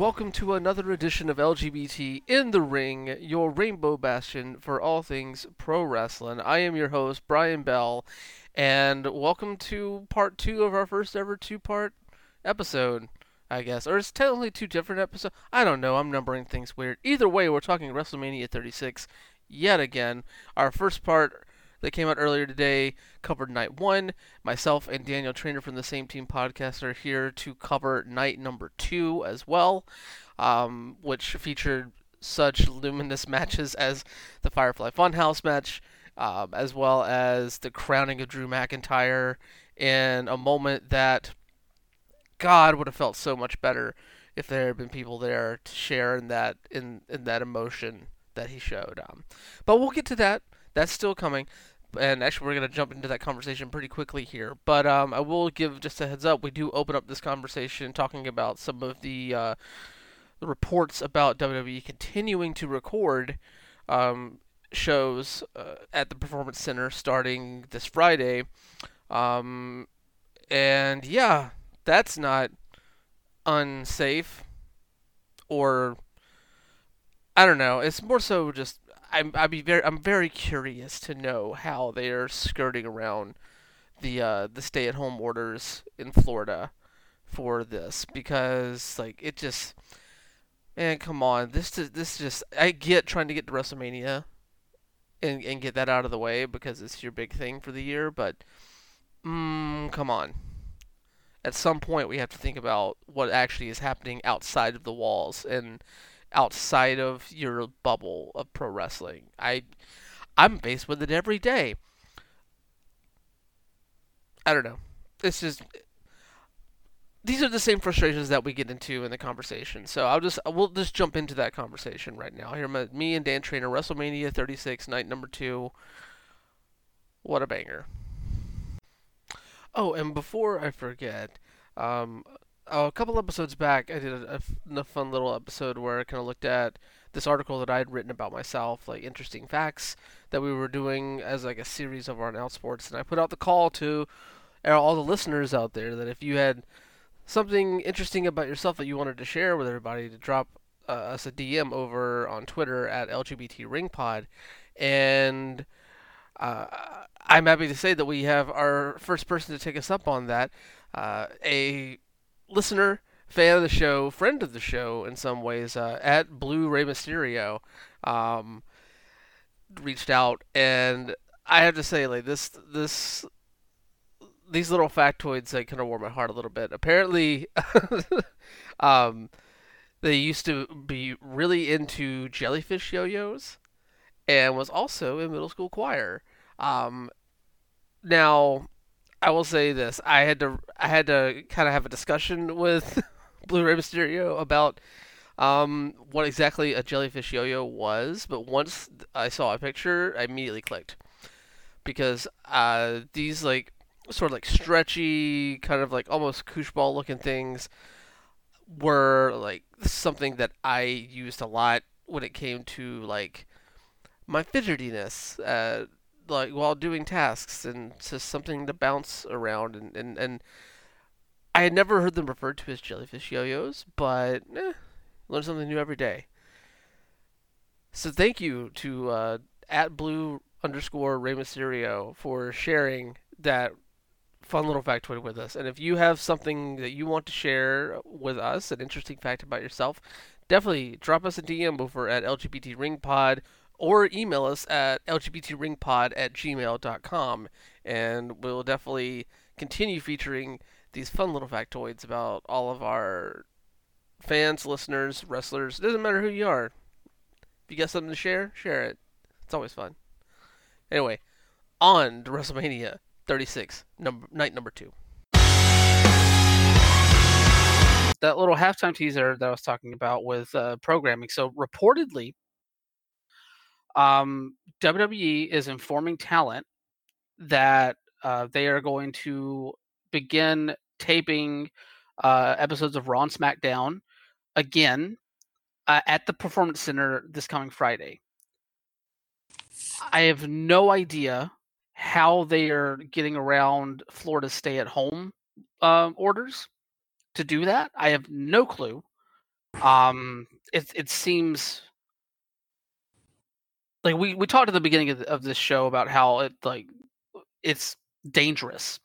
welcome to another edition of LGBT in the Ring, your rainbow bastion for all things pro wrestling. I am your host, Brian Bell, and welcome to part two of our first ever two part episode, I guess. Or it's technically two different episodes. I don't know, I'm numbering things weird. Either way, we're talking WrestleMania 36 yet again. Our first part that came out earlier today covered night one. Myself and Daniel Trainor from the same team podcast are here to cover night number two as well, um, which featured such luminous matches as the Firefly Funhouse match, um, as well as the crowning of Drew McIntyre in a moment that, God, would have felt so much better if there had been people there to share in that in, in that emotion that he showed. Um, but we'll get to that. That's still coming. And actually we're going to jump into that conversation pretty quickly here. But um, i will give just a heads up we do open up this conversation talking about some of the, uh, reports about wwe continuing to record um, shows uh, at the performance center starting this friday. Um, and yeah that's not unsafe or i don't know it's more so just I'm I'd be very I'm very curious to know how they are skirting around the uh, the stay at home orders in Florida for this because like it just man come on. This this just I get trying to get to WrestleMania and and get that out of the way because it's your big thing for the year but mm, come on. At some point we have to think about what actually is happening outside of the walls and outside of your bubble of pro wrestling. I I'm faced with it every day. I don't know. It's just these are the same frustrations that we get into in the conversation. So I'll just we'll just jump into that conversation right now. Here, me and Dan Trainor, WrestleMania 36, night number two. What a banger! Oh, and before I forget, um, oh, a couple episodes back, I did a, a, fun little episode where I kind of looked at this article that I had written about myself, like interesting facts that we were doing as like a series of our Outsports, and I put out the call to all the listeners out there that if you had something interesting about yourself that you wanted to share with everybody, to drop uh, us a DM over on Twitter at LGBT Ring Pod, and uh, I'm happy to say that we have our first person to take us up on that. Uh, a listener, fan of the show, friend of the show in some ways, uh, at Blue Rey Mysterio, um, reached out, and I have to say, like this, this, these little factoids, like kind of warm my heart a little bit. Apparently, um, they used to be really into jellyfish yo-yos, and was also in middle school choir. Um, now, I will say this: I had to I had to kind of have a discussion with Blue Rey Mysterio about um, what exactly a jellyfish yo-yo was. But once I saw a picture, I immediately clicked because uh, these like sort of like stretchy, kind of like almost koosh ball looking things were like something that I used a lot when it came to like my fidgetiness. Uh, like while doing tasks and just something to bounce around and, and, and I had never heard them referred to as jellyfish yo-yos, but eh, learn something new every day. So thank you to uh, at blue underscore Rey Mysterio for sharing that fun little factoid with us. And if you have something that you want to share with us, an interesting fact about yourself, definitely drop us a DM over at LGBT Ring Pod or email us at lgbtringpod at gmail.com and we'll definitely continue featuring these fun little factoids about all of our fans, listeners, wrestlers. It doesn't matter who you are. If you got something to share, share it. It's always fun. Anyway, on to WrestleMania 36, number, night number two. That little halftime teaser that I was talking about with uh, programming. So, reportedly, um, WWE is informing talent that uh, they are going to begin taping uh, episodes of Raw and SmackDown again uh, at the Performance Center this coming Friday. I have no idea how they are getting around Florida's stay at home um, orders to do that. I have no clue. Um, it it seems like we we talked at the beginning of, of this show about how it like it's dangerous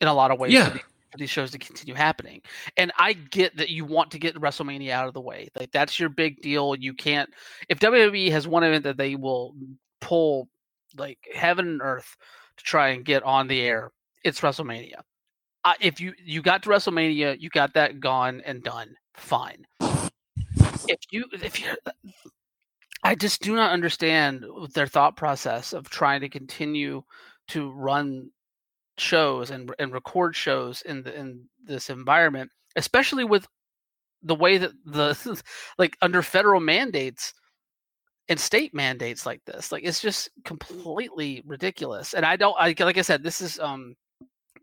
in a lot of ways Yeah. for, the, for these shows to continue happening. And I get that you want to get WrestleMania out of the way. Like that's your big deal. You can't if WWE has one event that they will pull like heaven and earth to try and get on the air, it's WrestleMania. Uh, if you you got to WrestleMania, you got that gone and done. Fine. If you if you I just do not understand their thought process of trying to continue to run shows and and record shows in the, in this environment, especially with the way that the like under federal mandates and state mandates like this. Like it's just completely ridiculous. And I don't I like I said this is um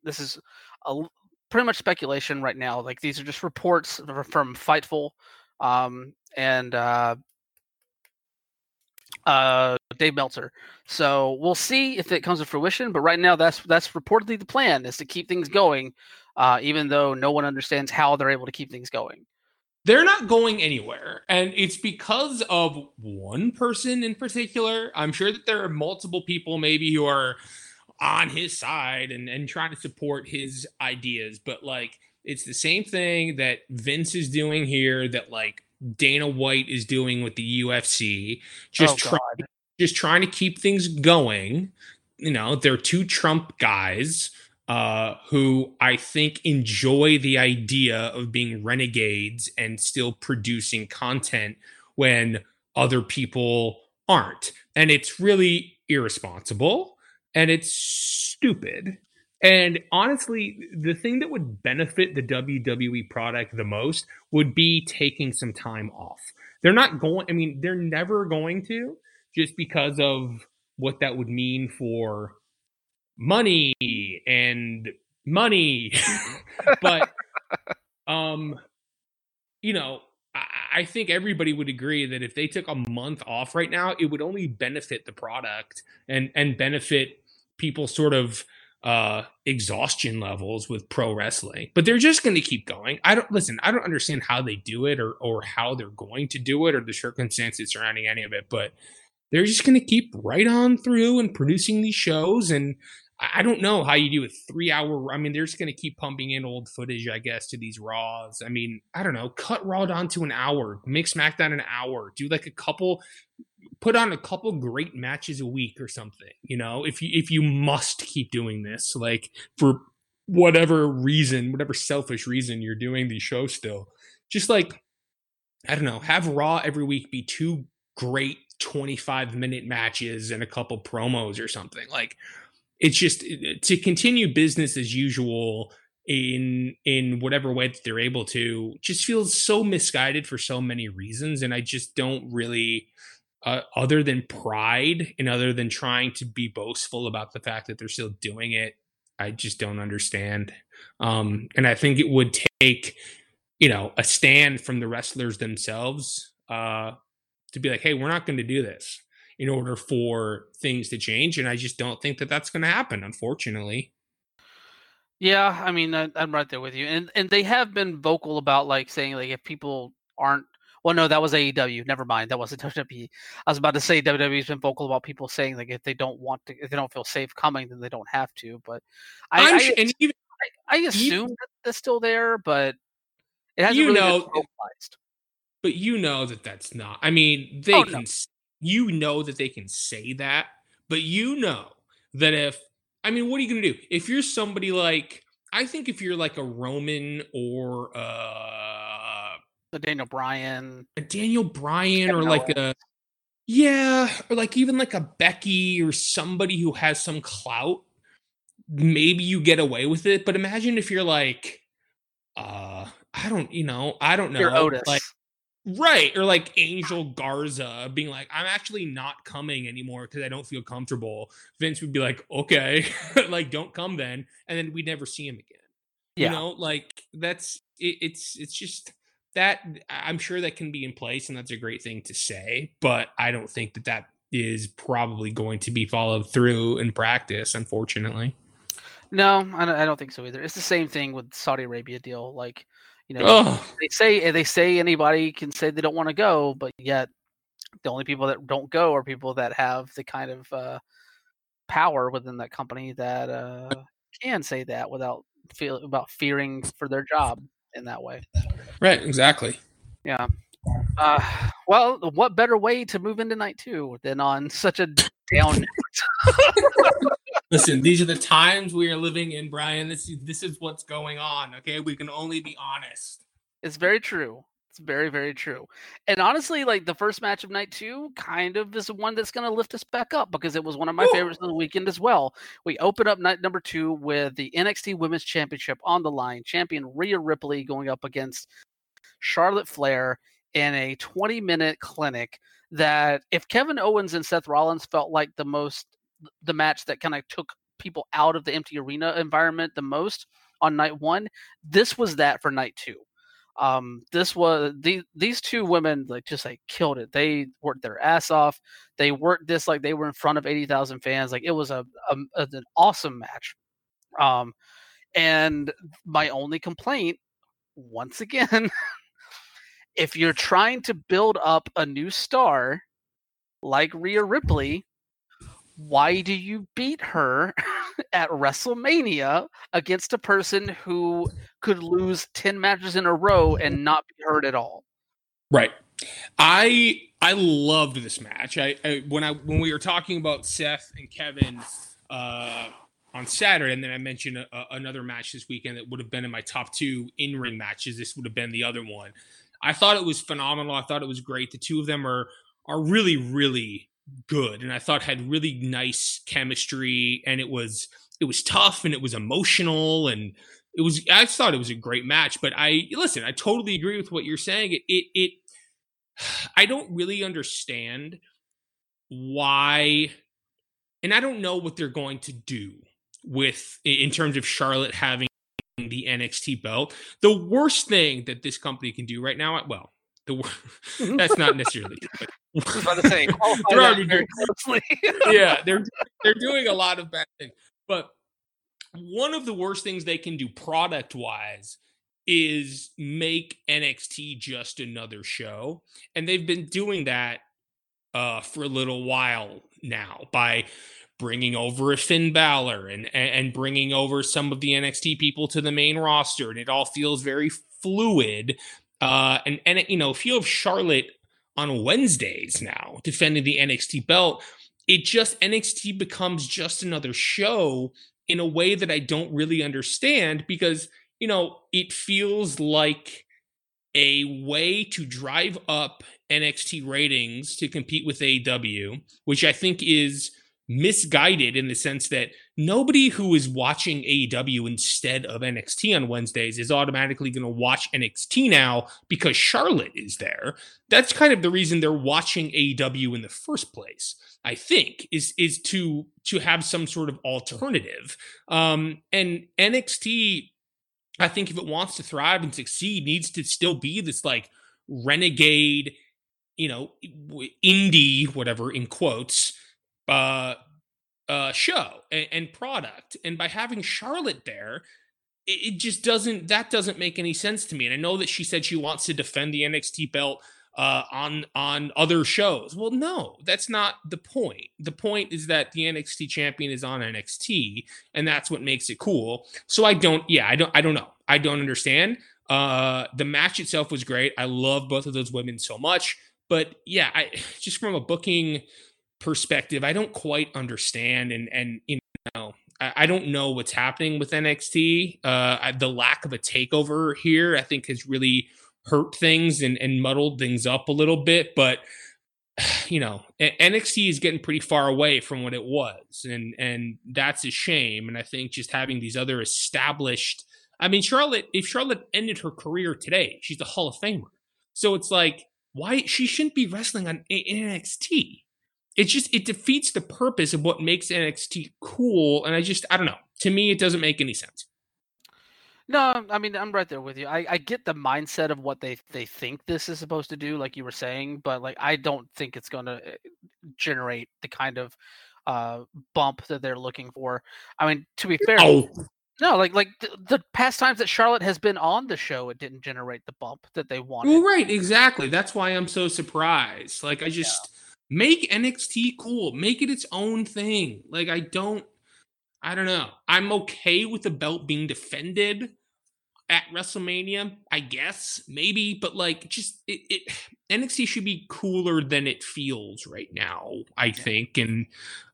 this is a, pretty much speculation right now. Like these are just reports from Fightful um and uh uh Dave Meltzer. So we'll see if it comes to fruition. But right now, that's that's reportedly the plan is to keep things going, uh, even though no one understands how they're able to keep things going. They're not going anywhere. And it's because of one person in particular. I'm sure that there are multiple people maybe who are on his side and, and trying to support his ideas. But like it's the same thing that Vince is doing here, that like Dana White is doing with the UFC. Just oh, try, God. just trying to keep things going. You know, they're two Trump guys uh, who I think enjoy the idea of being renegades and still producing content when other people aren't. And it's really irresponsible and it's stupid. And honestly, the thing that would benefit the WWE product the most would be taking some time off. They're not going, I mean, they're never going to just because of what that would mean for money and money. but um you know, I, I think everybody would agree that if they took a month off right now, it would only benefit the product and and benefit people sort of uh exhaustion levels with pro wrestling but they're just going to keep going i don't listen i don't understand how they do it or or how they're going to do it or the circumstances surrounding any of it but they're just going to keep right on through and producing these shows and I don't know how you do a three hour. I mean, they're just going to keep pumping in old footage, I guess, to these Raws. I mean, I don't know. Cut Raw down to an hour, make SmackDown an hour, do like a couple, put on a couple great matches a week or something. You know, if you if you must keep doing this, like for whatever reason, whatever selfish reason you're doing these shows still, just like I don't know, have Raw every week be two great 25 minute matches and a couple promos or something like it's just to continue business as usual in in whatever way that they're able to just feels so misguided for so many reasons and i just don't really uh, other than pride and other than trying to be boastful about the fact that they're still doing it i just don't understand um and i think it would take you know a stand from the wrestlers themselves uh to be like hey we're not going to do this in order for things to change. And I just don't think that that's going to happen, unfortunately. Yeah, I mean, I, I'm right there with you, and and they have been vocal about like saying like if people aren't. Well, no, that was AEW. Never mind, that wasn't WWE. I was about to say WWE's been vocal about people saying like if they don't want to, if they don't feel safe coming, then they don't have to. But I, I'm I, and even, I, I assume that that's still there, but it hasn't You really know- been vocalized. but you know that that's not. I mean, they Oh, can. no. You know that they can say that, but you know that if I mean, what are you going to do if you're somebody like? I think if you're like a Roman or uh, The Daniel Bryan, a Daniel Bryan or like a yeah, or like even like a Becky or somebody who has some clout, maybe you get away with it. But imagine if you're like, uh, I don't, you know, I don't know, you're Otis. like right, or like Angel Garza being like, I'm actually not coming anymore because I don't feel comfortable. Vince would be like, okay, like don't come then, and then we'd never see him again. yeah, You know, like that's it, it's it's just that I'm sure that can be in place and that's a great thing to say, but I don't think that that is probably going to be followed through in practice, unfortunately. No, I don't, I don't think so either. It's the same thing with Saudi Arabia deal. Like, You know, they say they say anybody can say they don't want to go, but yet the only people that don't go are people that have the kind of uh, power within that company that uh, can say that without feel about fearing for their job in that way. Right. Exactly. Yeah. Uh, well, what better way to move into night two than on such a down note? Listen, these are the times we are living in, Brian. This is this is what's going on. Okay, we can only be honest. It's very true. It's very, very true. And honestly, like the first match of night two kind of is one that's going to lift us back up because it was one of my Ooh. favorites of the weekend as well. We open up night number two with the NXT Women's Championship on the line. Champion Rhea Ripley going up against Charlotte Flair in a 20 minute clinic that if Kevin Owens and Seth Rollins felt like the most, the match that kind of took people out of the empty arena environment the most on night one, this was that for night two. Um this was the, these two women like just like killed it. They worked their ass off. They worked this like they were in front of 80,000 fans. Like it was a, a, an awesome match. Um and my only complaint once again if you're trying to build up a new star like Rhea Ripley why do you beat her at WrestleMania against a person who could lose 10 matches in a row and not be hurt at all? Right. I I loved this match. I, I when I when we were talking about Seth and Kevin uh, on Saturday, and then I mentioned a, a, another match this weekend that would have been in my top two in ring matches. This would have been the other one. I thought it was phenomenal. I thought it was great. The two of them are are really really good and I thought had really nice chemistry and it was it was tough and it was emotional and it was I thought it was a great match but I listen I totally agree with what you're saying it it, it I don't really understand why and I don't know what they're going to do with in terms of Charlotte having the NXT belt. The worst thing that this company can do right now, well, the that's not necessarily true. I was about to say, they're very closely. yeah, they're they're doing a lot of bad things. But one of the worst things they can do product wise is make NXT just another show. And they've been doing that uh, for a little while now by bringing over a Finn Balor and, and bringing over some of the NXT people to the main roster. And it all feels very fluid. Uh, and, and, you know, if you have Charlotte on Wednesdays now defending the NXT belt. It just NXT becomes just another show in a way that I don't really understand because, you know, it feels like a way to drive up NXT ratings to compete with AEW, which I think is misguided in the sense that nobody who is watching AEW instead of NXT on Wednesdays is automatically going to watch NXT now because Charlotte is there. That's kind of the reason they're watching AEW in the first place. I think is is to to have some sort of alternative. Um, and NXT, I think if it wants to thrive and succeed, needs to still be this like renegade, you know, indie whatever in quotes uh, uh, show and, and, product. And by having Charlotte there, it, it, just doesn't that doesn't make any sense to me. And I know that she said she wants to defend the NXT belt uh, on on other shows. Well, no, that's not the point. The point is that the NXT champion is on NXT, and that's what makes it cool. So I don't, yeah, I don't, I don't know, I don't understand. Uh, the match itself was great. I love both of those women so much, but yeah, I just from a booking perspective, I don't quite understand, and and you know, I, I don't know what's happening with NXT. Uh, the lack of a takeover here, I think, has really hurt things and, and muddled things up a little bit. But you know, NXT is getting pretty far away from what it was, and and that's a shame. And I think just having these other established, I mean, Charlotte, if Charlotte ended her career today, she's a Hall of Famer. So it's like, why she shouldn't be wrestling on NXT? It just it defeats the purpose of what makes NXT cool. And I just I don't know. To me, it doesn't make any sense. No, I mean I'm right there with you. I, I get the mindset of what they they think this is supposed to do, like you were saying, but like I don't think it's going to eh, generate the kind of uh, bump that they're looking for. I mean, to be fair, oh, No, like like the, the past times that Charlotte has been on the show, it didn't generate the bump that they wanted. Well, right, exactly. That's why I'm so surprised. Like, I just yeah. Make NXT cool, make it its own thing. Like, I don't, I don't know. I'm okay with the belt being defended at WrestleMania, I guess, maybe, but like, just it, it NXT should be cooler than it feels right now. I think, and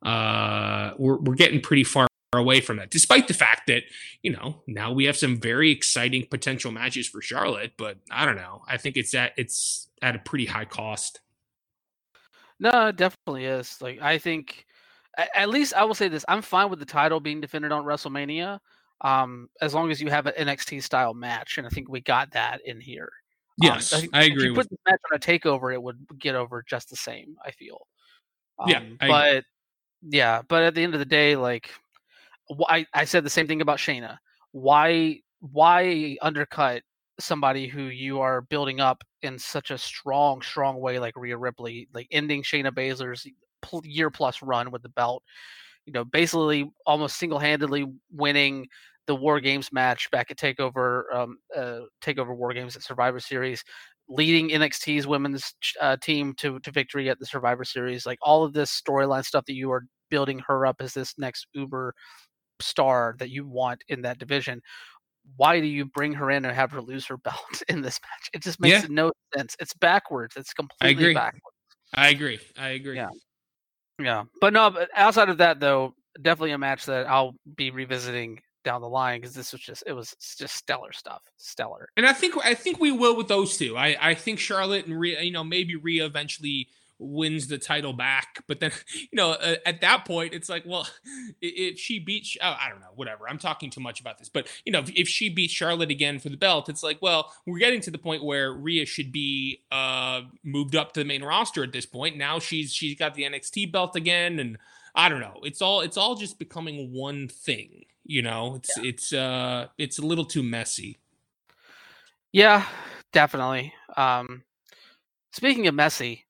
uh, we're we're getting pretty far away from that, despite the fact that, you know, now we have some very exciting potential matches for Charlotte, but I don't know. I think it's at it's at a pretty high cost. No, it definitely is. Like I think at least I will say this. I'm fine with the title being defended on WrestleMania. Um, as long as you have an NXT style match, and I think we got that in here. Yes, um, I, I, agree. If you put the match on a takeover, it would get over just the same. I feel. Um, yeah, I but agree. yeah, but at the end of the day, like I, I said the same thing about Shayna. Why why undercut somebody who you are building up in such a strong, strong way like Rhea Ripley, like ending Shayna Baszler's year plus run with the belt, you know, basically almost single handedly winning the War Games match back at Takeover, um, uh, Takeover War Games at Survivor Series, leading NXT's women's uh, team to to victory at the Survivor Series. Like all of this storyline stuff that you are building her up as this next Uber star that you want in that division why do you bring her in and have her lose her belt in this match? It just makes yeah. no sense. It's backwards. It's completely I agree. backwards. I agree. I agree. Yeah. Yeah. But no, but outside of that though, definitely a match that I'll be revisiting down the line because this was just it was just stellar stuff. Stellar. And I think I think we will with those two. I I think Charlotte and Rhea, you know, maybe Rhea eventually wins the title back. But then, you know, uh, at that point, it's like, well, if she beats, oh, I don't know, whatever. I'm talking too much about this. But, you know, if, if, she beats Charlotte again for the belt, it's like, well, we're getting to the point where Rhea should be uh, moved up to the main roster at this point. Now she's she's got the NXT belt again. And I don't know. It's all it's all just becoming one thing. You know, it's yeah. it's uh it's a little too messy. Yeah, definitely. Um speaking of messy,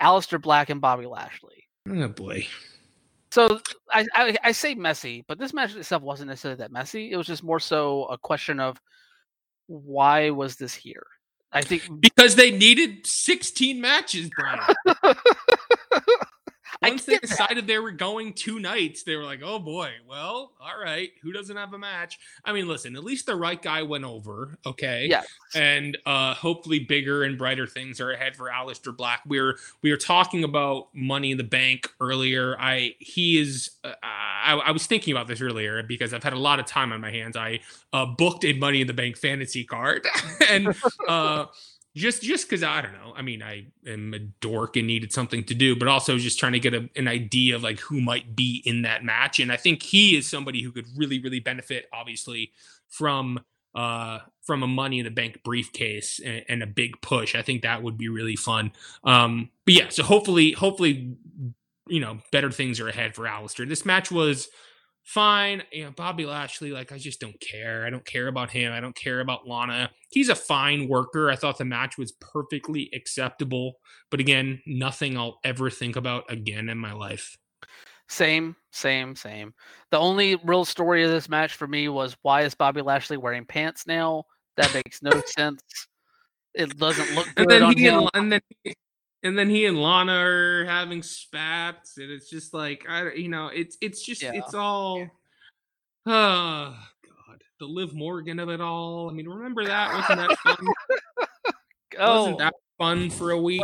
Aleister Black and Bobby Lashley. Oh boy. So I, I, I say messy, but this match itself wasn't necessarily that messy. It was just more so a question of why was this here? I think because they needed 16 matches, Brian. Once they decided that. they were going two nights, they were like, "Oh boy, well, all right, who doesn't have a match?" I mean, listen, at least the right guy went over, okay? Yeah. And uh, hopefully, bigger and brighter things are ahead for Aleister Black. We are we were talking about Money in the Bank earlier. I he is. Uh, I, I, was thinking about this earlier because I've had a lot of time on my hands. I uh, booked a Money in the Bank fantasy card, and. uh just just because I don't know. I mean, I am a dork and needed something to do, but also just trying to get a, an idea of like who might be in that match. And I think he is somebody who could really, really benefit, obviously, from uh from a money in the bank briefcase and, and a big push. I think that would be really fun. Um, but yeah, so hopefully, hopefully, you know, better things are ahead for Aleister. This match was fine. You know, Bobby Lashley, like I just don't care. I don't care about him. I don't care about Lana. He's a fine worker. I thought the match was perfectly acceptable. But again, nothing I'll ever think about again in my life. Same, same, same. The only real story of this match for me was why is Bobby Lashley wearing pants now? That makes no sense. It doesn't look good and then on he him. And, and then and then he and Lana are having spats, and it's just like I, you know, it's it's just yeah. it's all, oh god, the Liv Morgan of it all. I mean, remember that? Wasn't that fun? oh, wasn't that oh. fun for a week?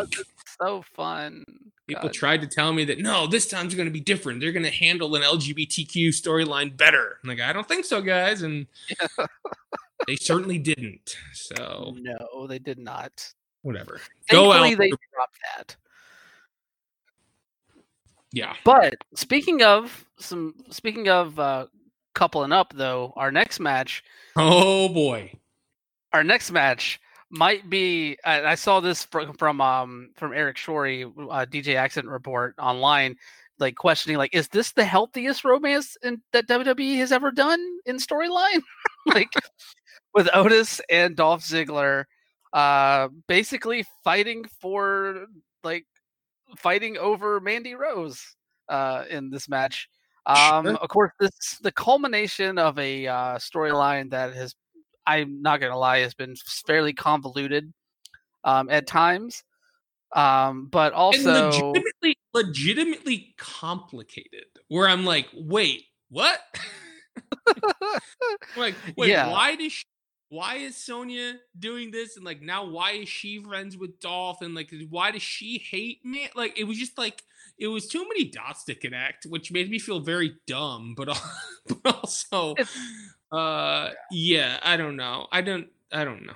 So fun. People god. tried to tell me that no, this time's going to be different. They're going to handle an LGBTQ storyline better. I'm like, I don't think so, guys, and they certainly didn't. So no, they did not whatever. Go out. They dropped that. Yeah. But speaking of some, speaking of uh, coupling up, though, our next match. Oh boy. Our next match might be. I, I saw this from from um from Eric Shorey, uh, DJ Accident Report online, like questioning like, is this the healthiest romance in, that WWE has ever done in storyline? like with Otis and Dolph Ziggler uh, basically fighting for like fighting over Mandy Rose uh, in this match. Um, Sure. of course, this is the culmination of a uh, storyline that has, I'm not gonna lie, has been fairly convoluted um, at times. Um, but and also, legitimately, legitimately complicated. Where I'm like, wait, what? like, wait, Yeah. why does she, why is Sonya doing this? And like now, why is she friends with Dolph? And like, why does she hate me? Like, it was just like it was too many dots to connect, which made me feel very dumb. But, but also, uh, yeah, I don't know. I don't. I don't know.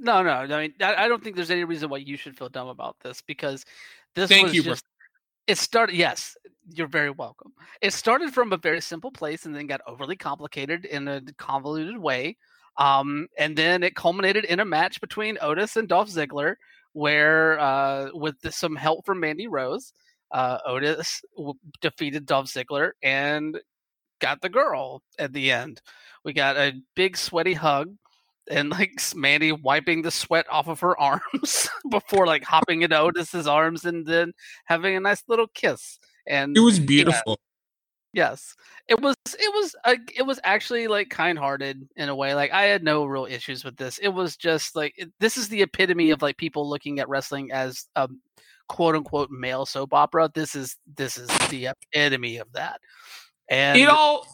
no, no, I mean, I, don't think there's any reason why you should feel dumb about this because this Thank was you, bro. just. It started. Yes, you're very welcome. It started from a very simple place and then got overly complicated in a convoluted way. Um, and then it culminated in a match between Otis and Dolph Ziggler, where uh, with the, some help from Mandy Rose, uh, Otis w- defeated Dolph Ziggler and got the girl at the end. We got a big sweaty hug and like Mandy wiping the sweat off of her arms before like hopping into Otis's arms and then having a nice little kiss. And It was beautiful. Yes, it was. It was. Uh, it was actually like kind-hearted in a way. Like I had no real issues with this. It was just like it, this is the epitome of like people looking at wrestling as a quote-unquote male soap opera. This is this is the epitome of that. And it all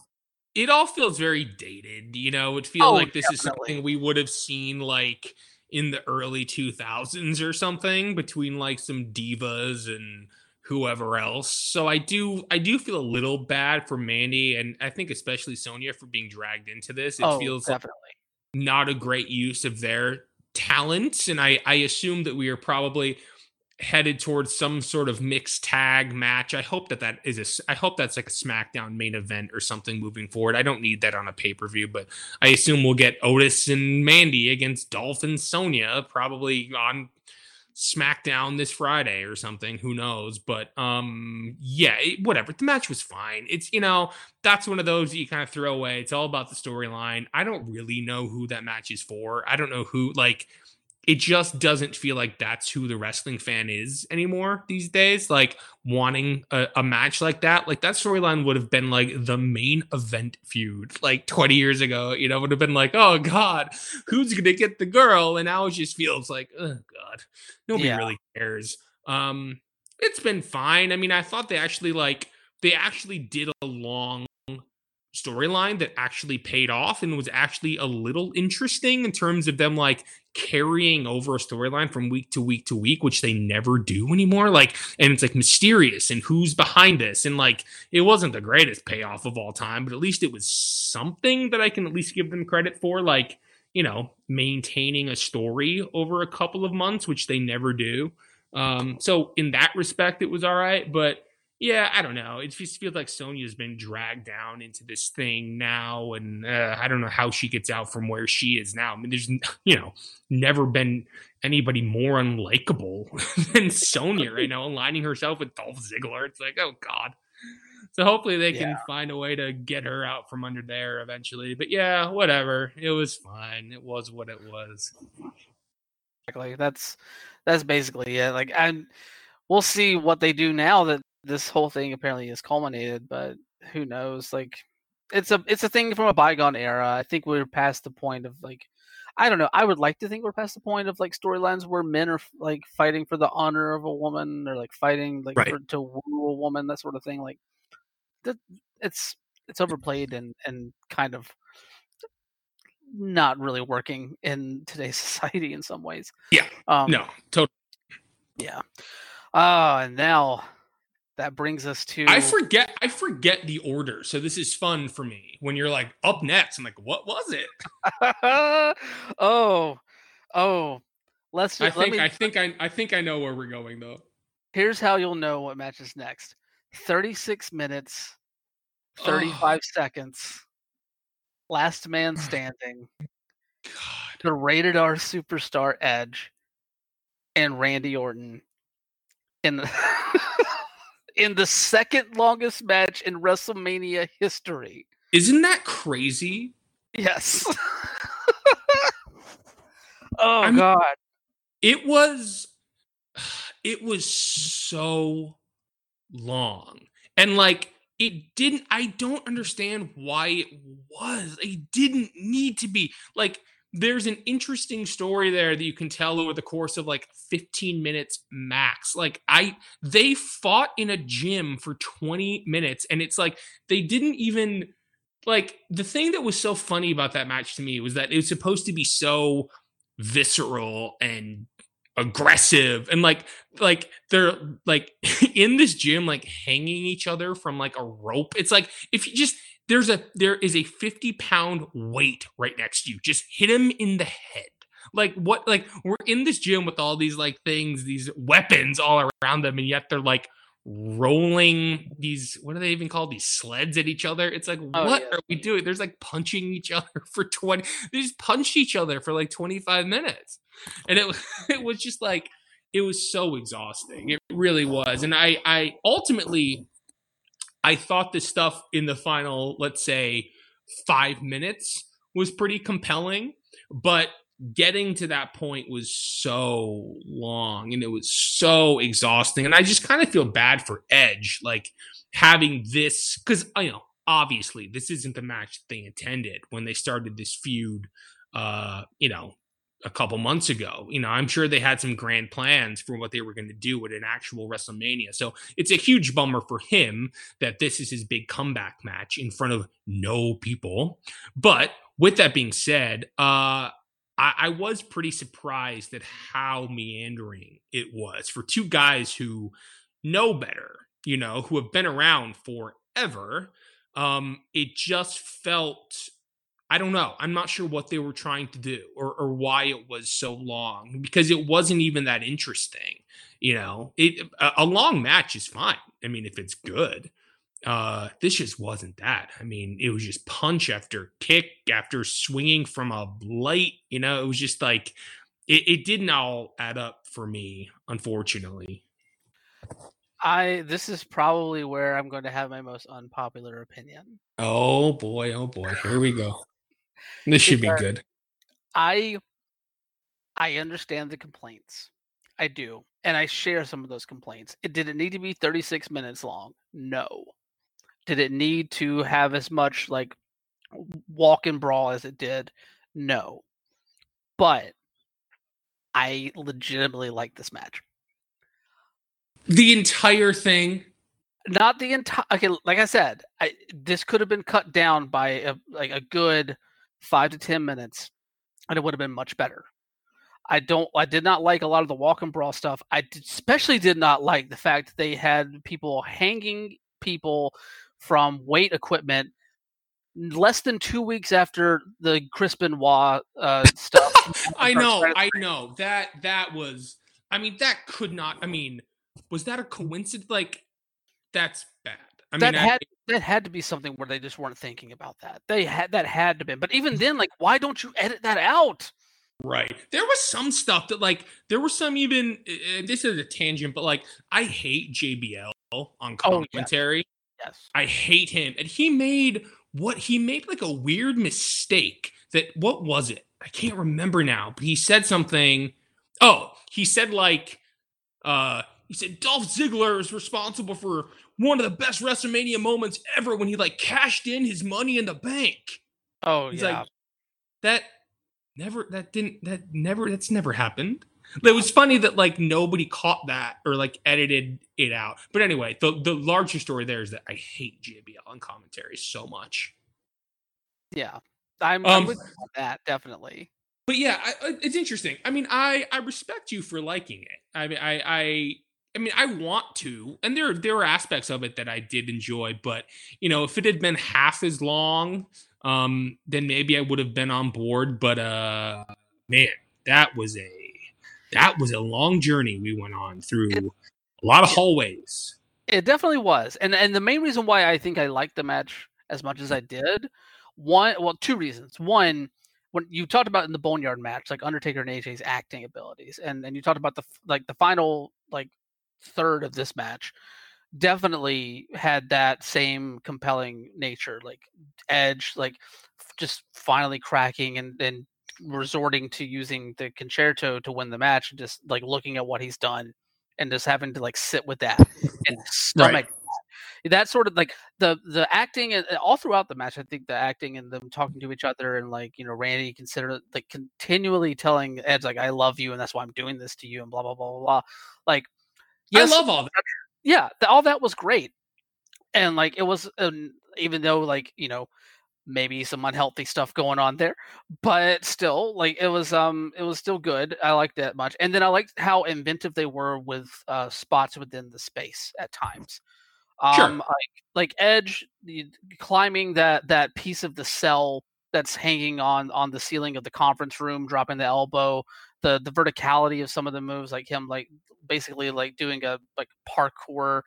it all feels very dated you know it feels Oh, like this is something we would have seen like in the early 2000s or something between like some divas and whoever else. So i do i do feel a little bad for mandy and i think especially sonya for being dragged into this. It oh, feels definitely. not a great use of their talents and i i assume that we are probably headed towards some sort of mixed tag match. I hope that that is a i hope that's like a smackdown main event or something moving forward. I don't need that on a pay-per-view but i assume we'll get otis and mandy against dolph and sonya probably on smackdown this friday or something who knows but um yeah it, whatever the match was fine it's you know that's one of those that you kind of throw away. It's all about the storyline. I don't really know who that match is for. I don't know who like it just doesn't feel like that's who the wrestling fan is anymore these days. Like wanting a, a match like that, like that storyline would have been like the main event feud like 20 years ago. You know, would have been like, oh God, who's gonna get the girl? And now it just feels like, oh God, nobody Yeah. really cares. Um, it's been fine. I mean, I thought they actually like they actually did a long storyline that actually paid off and was actually a little interesting in terms of them like carrying over a storyline from week to week to week which they never do anymore. Like and it's like mysterious and who's behind this. And like it wasn't the greatest payoff of all time but at least it was something that i can at least give them credit for like you know maintaining a story over a couple of months which they never do. Um so in that respect it was all right but yeah, I don't know. It just feels like Sonya's been dragged down into this thing now, and uh, I don't know how she gets out from where she is now. I mean, there's you know never been anybody more unlikable than Sonya right now, aligning herself with Dolph Ziggler. It's like, oh god. So hopefully they can Yeah. find a way to get her out from under there eventually. But yeah, whatever. It was fine. It was what it was. Exactly. That's that's basically it. Like, and we'll see what they do now that this whole thing apparently is culminated. But who knows? Like, it's a it's a thing from a bygone era. I think we're past the point of like, I don't know. I would like to think we're past the point of like storylines where men are like fighting for the honor of a woman or like fighting like Right. for, to woo a woman, that sort of thing. Like, that it's it's overplayed and and kind of not really working in today's society in some ways. Yeah. Um, No, totally. Yeah. Ah, and now that brings us to I forget I forget the order. So this is fun for me. When you're like up next, I'm like, what was it? oh, oh. Let's I just, let think me. I think I I think I know where we're going though. Here's how you'll know what matches next. 36 minutes, 35 seconds. Last man standing. God. The rated R superstar Edge and Randy Orton in the in the second longest match in WrestleMania history. Isn't that crazy? Yes. oh I mean- god. It was it was so long. And like it didn't I don't understand why it was. It didn't need to be. Like there's an interesting story there that you can tell over the course of like 15 minutes max. Like I they fought in a gym for 20 minutes and it's like they didn't even like the thing that was so funny about that match to me was that it was supposed to be so visceral and aggressive and like like they're like in this gym like hanging each other from like a rope it's like if you just there's a there is a 50 pound weight right next to you. Just hit him in the head. Like what like we're in this gym with all these like things these weapons all around them and yet they're like rolling these what are they even called? These sleds at each other. It's like oh, what yeah. are we doing? There's like punching each other for 20 they just punched each other for like 25 minutes. And it it was just like it was so exhausting. It really was. And i i ultimately i thought the stuff in the final let's say 5 minutes was pretty compelling but getting to that point was so long and it was so exhausting. And I just kind of feel bad for Edge, like having this, because, you know, obviously this isn't the match they intended when they started this feud, uh, you know, a couple months ago. You know, I'm sure they had some grand plans for what they were going to do at an actual WrestleMania. So it's a huge bummer for him that this is his big comeback match in front of no people. But with that being said, uh, I, I was pretty surprised at how meandering it was for two guys who know better, you know, who have been around forever. Um, it just felt I don't know. I'm not sure what they were trying to do or, or why it was so long because it wasn't even that interesting. You know, it a, a long match is fine. I mean, if it's good, uh, this just wasn't that. I mean, it was just punch after kick after swinging from a light. You know, it was just like it, it didn't all add up for me, unfortunately. I this is probably where I'm going to have my most unpopular opinion. Oh boy, oh boy, here we go. This should be good. I I understand the complaints. I do. And I share some of those complaints. It did it need to be 36 minutes long? No. Did it need to have as much like walk and brawl as it did? No. But I legitimately like this match. The entire thing. Not the entire. Okay, like I said, I, this could have been cut down by a, like a good five to ten minutes, and it would have been much better. I don't. I did not like a lot of the walk and brawl stuff. I did, especially did not like the fact that they had people hanging people from weight equipment less than two weeks after the Chris Benoit uh, stuff. I know, I know that that was. I mean, that could not. I mean, was that a coincidence? Like, that's bad. I that mean, had that had to be something where they just weren't thinking about that. They had that had to be. But even then, like, why don't you edit that out? Right. There was some stuff that, like, there was some even. Uh, this is a tangent, but like, I hate JBL on commentary. Oh, Yes. I hate him. And he made what he made like a weird mistake that what was it? I can't remember now, but he said something. Oh, he said like uh he said Dolph Ziggler is responsible for one of the best WrestleMania moments ever when he like cashed in his money in the bank. Oh He's yeah. Like, that never that didn't that never that's never happened. It was funny that like nobody caught that or like edited it out. But anyway, the the larger story there is that I hate JBL on commentary so much. Yeah, I'm, um, I'm with that definitely. But yeah, I, it's interesting. I mean, I I respect you for liking it. I mean, I I I mean, I want to, and there there were aspects of it that I did enjoy. But you know, if it had been half as long, um, then maybe I would have been on board. But uh, man, that was a that was a long journey we went on through it, a lot of hallways. It definitely was, and and the main reason why I think I liked the match as much as I did, one well, two reasons. One, when you talked about in the Boneyard match, like Undertaker and AJ's acting abilities, and and you talked about the like the final like third of this match, definitely had that same compelling nature, like Edge, like just finally cracking and then resorting to using the Con-Chair-To to win the match and just like looking at what he's done and just having to like sit with that and stomach right. that sort of like the the acting and all throughout the match. I think the acting and them talking to each other and like you know Randy consider like continually telling Edge like I love you and that's why I'm doing this to you and blah blah blah blah blah. Like yes, I love all that. Yeah, all that was great, and like it was um, even though like you know maybe some unhealthy stuff going on there but still like it was um it was still good. I liked that much. And then i liked how inventive they were with uh spots within the space at times. Um sure. like like edge climbing that that piece of the cell that's hanging on on the ceiling of the conference room dropping the elbow the the verticality of some of the moves like him like basically like doing a like parkour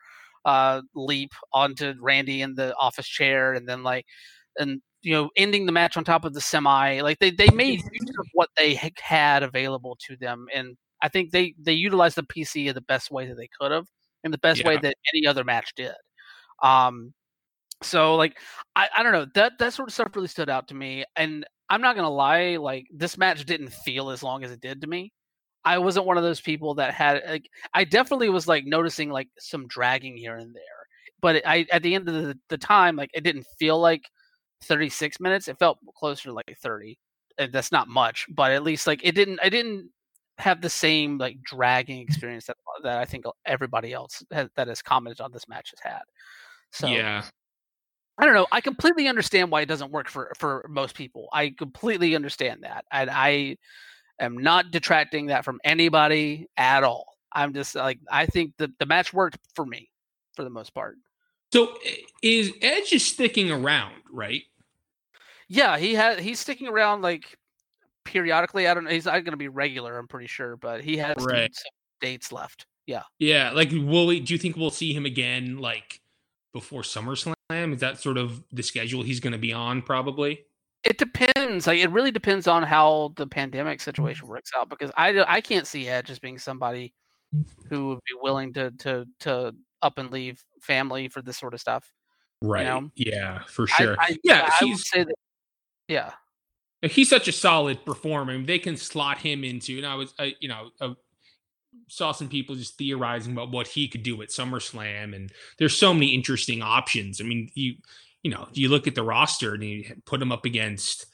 uh leap onto randy in the office chair and then like and you know ending the match on top of the semi like they, they made use of what they had available to them and i think they they utilized the pc in the best way that they could have in the best yeah. way that any other match did um so like I, I don't know that that sort of stuff really stood out to me and i'm not gonna lie like this match didn't feel as long as it did to me i wasn't one of those people that had like i definitely was like noticing like some dragging here and there but I at the end of the, the time like it didn't feel like 36 minutes. It felt closer to like 30. And that's not much, but at least like it didn't. I didn't have the same like dragging experience that that I think everybody else has, that has commented on this match has had. So yeah, I don't know. I completely understand why it doesn't work for for most people. I completely understand that, and I am not detracting that from anybody at all. I'm just like I think the the match worked for me for the most part. So eh, is Edge is sticking around, right? Yeah, he has. He's sticking around like periodically. I don't know. He's not going to be regular. I'm pretty sure, but he has right. some dates left. Yeah. Yeah. Like, will we? Do you think we'll see him again? Like before SummerSlam? Is that sort of the schedule he's going to be on? Probably. It depends. Like, it really depends on how the pandemic situation mm. works out. Because I I can't see Edge as being somebody mm. who would be willing to to to up and leave family for this sort of stuff. Right. You know? Yeah, for sure. I, I, yeah, I would say that. Yeah. He's such a solid performer. They can slot him into, and I was, I, you know, I saw some people just theorizing about what he could do at SummerSlam, and there's so many interesting options. I mean, you, you know, if you look at the roster and you put him up against,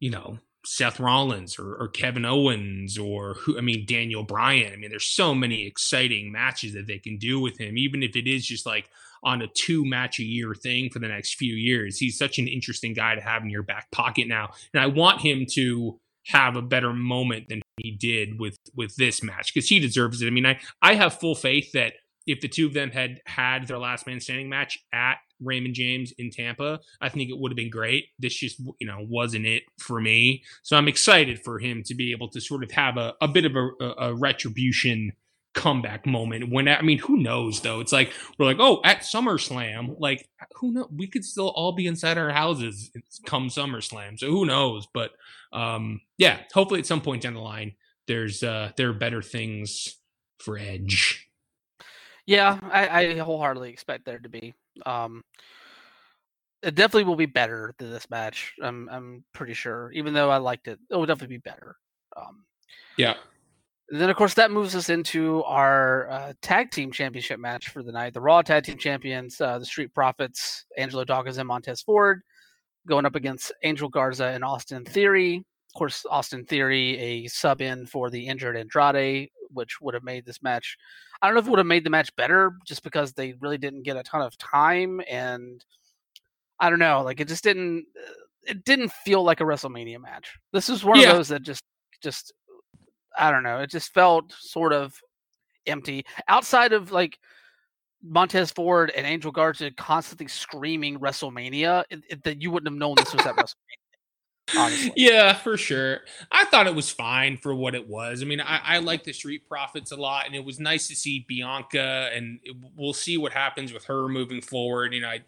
you know, Seth Rollins or, or, Kevin Owens or who I mean Daniel Bryan. I mean, there's so many exciting matches that they can do with him, even if it is just like on a two match a year thing for the next few years. He's such an interesting guy to have in your back pocket now. And I want him to have a better moment than he did with with this match because he deserves it. I mean, I I have full faith that if the two of them had had their last man standing match at Raymond James in Tampa, I think it would have been great. This just, you know, wasn't it for me. So I'm excited for him to be able to sort of have a, a bit of a, a retribution comeback moment when I mean who knows though it's like we're like oh at SummerSlam like who know we could still all be inside our houses come SummerSlam so who knows but um yeah hopefully at some point down the line there's uh there are better things for Edge yeah, I, I wholeheartedly expect there to be. Um, it definitely will be better than this match. I'm I'm pretty sure. Even though I liked it, it will definitely be better. Um, yeah. Then of course that moves us into our uh, tag team championship match for the night. The Raw tag team champions, uh, the Street Profits, Angelo Dawkins and Montez Ford, going up against Angel Garza and Austin Theory. Of course, Austin Theory, a sub in for the injured Andrade, which would have made this match. I don't know if it would have made the match better just because they really didn't get a ton of time and I don't know, like it just didn't it didn't feel like a WrestleMania match. This is one yeah. of those that just just I don't know, it just felt sort of empty outside of like Montez Ford and Angel Garza constantly screaming WrestleMania that you wouldn't have known this was at WrestleMania. Honestly. Yeah, for sure. I thought it was fine for what it was. I mean, I, I like the Street Profits a lot, and it was nice to see Bianca, and it, we'll see what happens with her moving forward. You know, I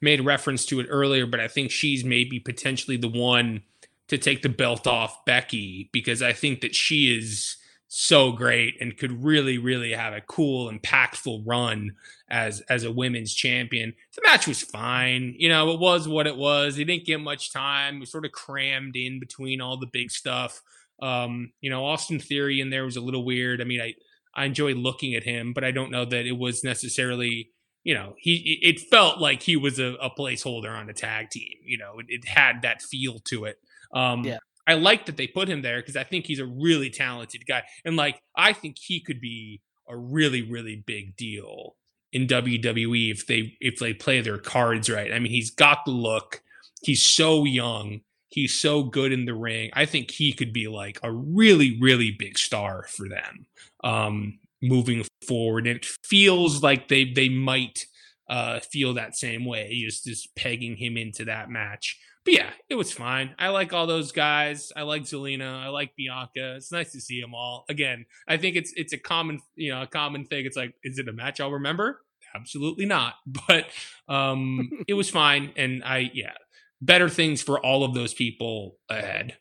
made reference to it earlier, but I think she's maybe potentially the one to take the belt off Becky because I think that she is so great and could really, really have a cool, impactful run as as a women's champion. The match was fine. You know, it was what it was. It didn't get much time. Was sort of crammed in between all the big stuff. Um, you know, Austin Theory in there was a little weird. I mean, I I enjoy looking at him, but I don't know that it was necessarily you know, he it felt like he was a, a placeholder on a tag team. You know, it, it had that feel to it. Um, Yeah. I like that they put him there because I think he's a really talented guy, and like I think he could be a really really big deal in WWE if they if they play their cards right. I mean, he's got the look. He's so young. He's so good in the ring. I think he could be like a really really big star for them um, moving forward. And it feels like they they might uh, feel that same way, just just pegging him into that match. But yeah, it was fine. I like all those guys. I like Zelina. I like Bianca. It's nice to see them all. Again, I think it's it's a common you know a common thing. It's like, is it a match I'll remember? Absolutely not. But um, it was fine, and I yeah, better things for all of those people ahead.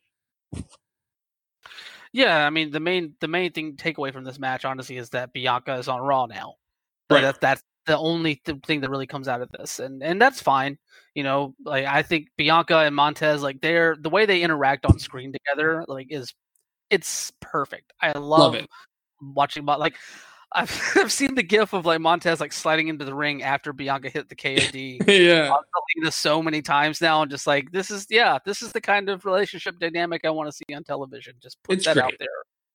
Yeah, I mean the main the main thing takeaway from this match, honestly, is that Bianca is on Raw now. Right. That's that's the only th- thing that really comes out of this, and and that's fine. You know, like I think Bianca and Montez, like they're the way they interact on screen together, like is it's perfect. I love, it. watching, but like I've I've seen the gif of like Montez like sliding into the ring after Bianca hit the KOD. yeah, I've seen this so many times now, and just like this is yeah, this is the kind of relationship dynamic I want to see on television. Just put It's that out there.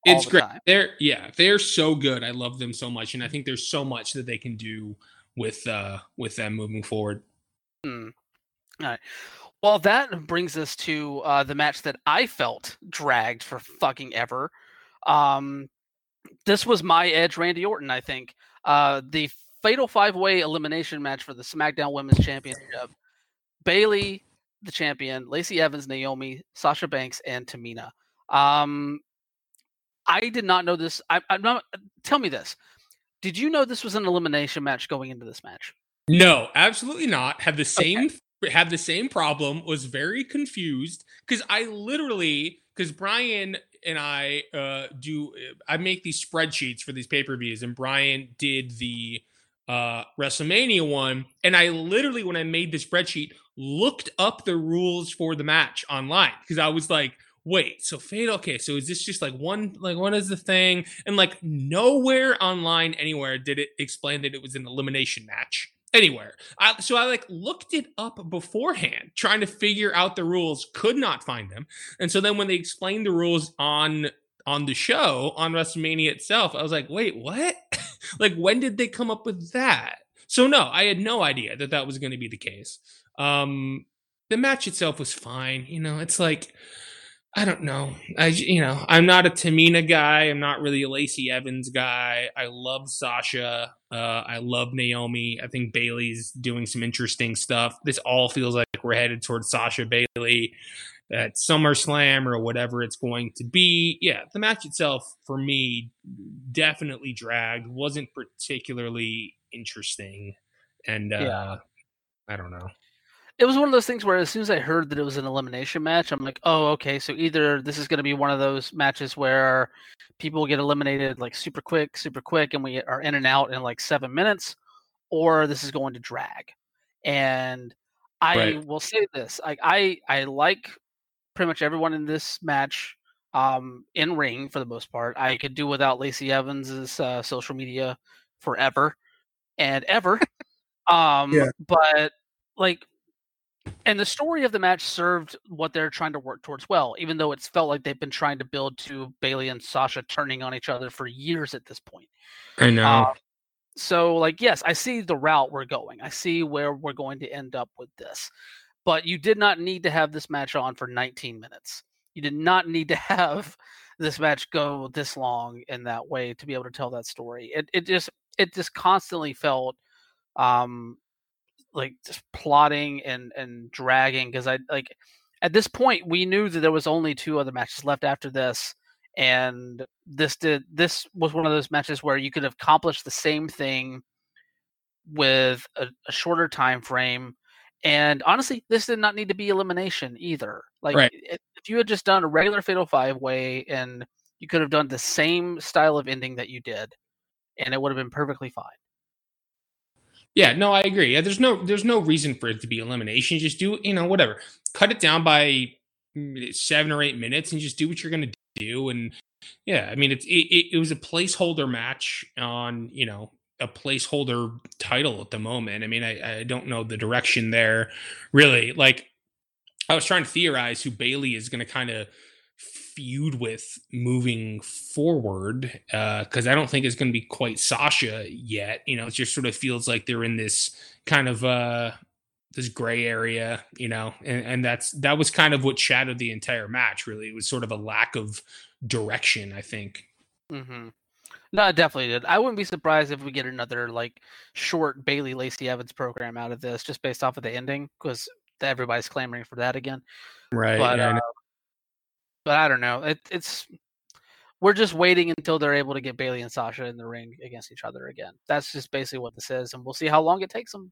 It's great. time. They're yeah, they're so good. I love them so much, and I think there's so much that they can do with uh with them moving forward. Hmm. All right. Well, that brings us to uh, the match that I felt dragged for fucking ever. Um, this was my edge, Randy Orton. I think uh, the Fatal Five Way Elimination match for the SmackDown Women's Championship. Bayley, the champion, Lacey Evans, Naomi, Sasha Banks, and Tamina. Um, I did not know this. I, I'm not. Tell me this. Did you know this was an elimination match going into this match? No, absolutely not. Had the same had the same problem. Was very confused because I literally because Brian and I uh do I make these spreadsheets for these pay per views, and Brian did the uh WrestleMania one, and I literally when I made the spreadsheet looked up the rules for the match online because I was like. Wait, so fade? Okay, so is this just like one? Like, what is the thing? And like, nowhere online, anywhere did it explain that it was an elimination match anywhere. I, so I like looked it up beforehand, trying to figure out the rules. Could not find them, and so then when they explained the rules on on the show on WrestleMania itself, I was like, wait, what? like, when did they come up with that? So no, I had no idea that that was going to be the case. Um, the match itself was fine. You know, it's like. I don't know. I you know I'm not a Tamina guy. I'm not really a Lacey Evans guy. I love Sasha. Uh, I love Naomi. I think Bayley's doing some interesting stuff. This all feels like we're headed towards Sasha Bayley at SummerSlam or whatever it's going to be. Yeah, the match itself for me definitely dragged. wasn't particularly interesting, and uh, Yeah. I don't know. It was one of those things where as soon as I heard that it was an elimination match, I'm like, oh, okay. So either this is going to be one of those matches where people get eliminated like super quick, super quick, and we are in and out in like seven minutes, or this is going to drag. And I Right. will say this: I I, I like pretty much everyone in this match um, in ring for the most part. I could do without Lacey Evans's uh, social media forever and ever. um, Yeah. But like and the story of the match served what they're trying to work towards well, even though it's felt like they've been trying to build to Bayley and Sasha turning on each other for years at this point. I know. Um, so, like, yes, I see the route we're going. I see where we're going to end up with this. But you did not need to have this match on for 19 minutes. You did not need to have this match go this long in that way to be able to tell that story. It it just it just constantly felt um like just plotting and and dragging because I like at this point we knew that there was only two other matches left after this and this did this was one of those matches where you could have accomplished the same thing with a, a shorter time frame and honestly this did not need to be elimination either like Right. if you had just done a regular fatal five way and you could have done the same style of ending that you did and it would have been perfectly fine Yeah, no, I agree. Yeah, there's no there's no reason for it to be elimination. Just do you know whatever. Cut it down by mm, seven or eight minutes and just do what you're gonna do. And yeah, I mean it's it, it, was a placeholder match on you know a placeholder title at the moment. I mean, I, I don't know the direction there really. Like, I was trying to theorize who Bayley is to kind of feud with moving forward because uh, I don't think it's going to be quite Sasha yet. You know, it just sort of feels like they're in this kind of uh, this gray area, you know, and, and that's that was kind of what shadowed the entire match. Really, it was sort of a lack of direction. I think. Mm-hmm. No, it definitely did. I wouldn't be surprised if we get another like short Bayley Lacey Evans program out of this, just based off of the ending, because everybody's clamoring for that again. Right. But yeah, uh, but I don't know. It, it's we're just waiting until they're able to get Bayley and Sasha in the ring against each other again. That's just basically what this is, and we'll see how long it takes them.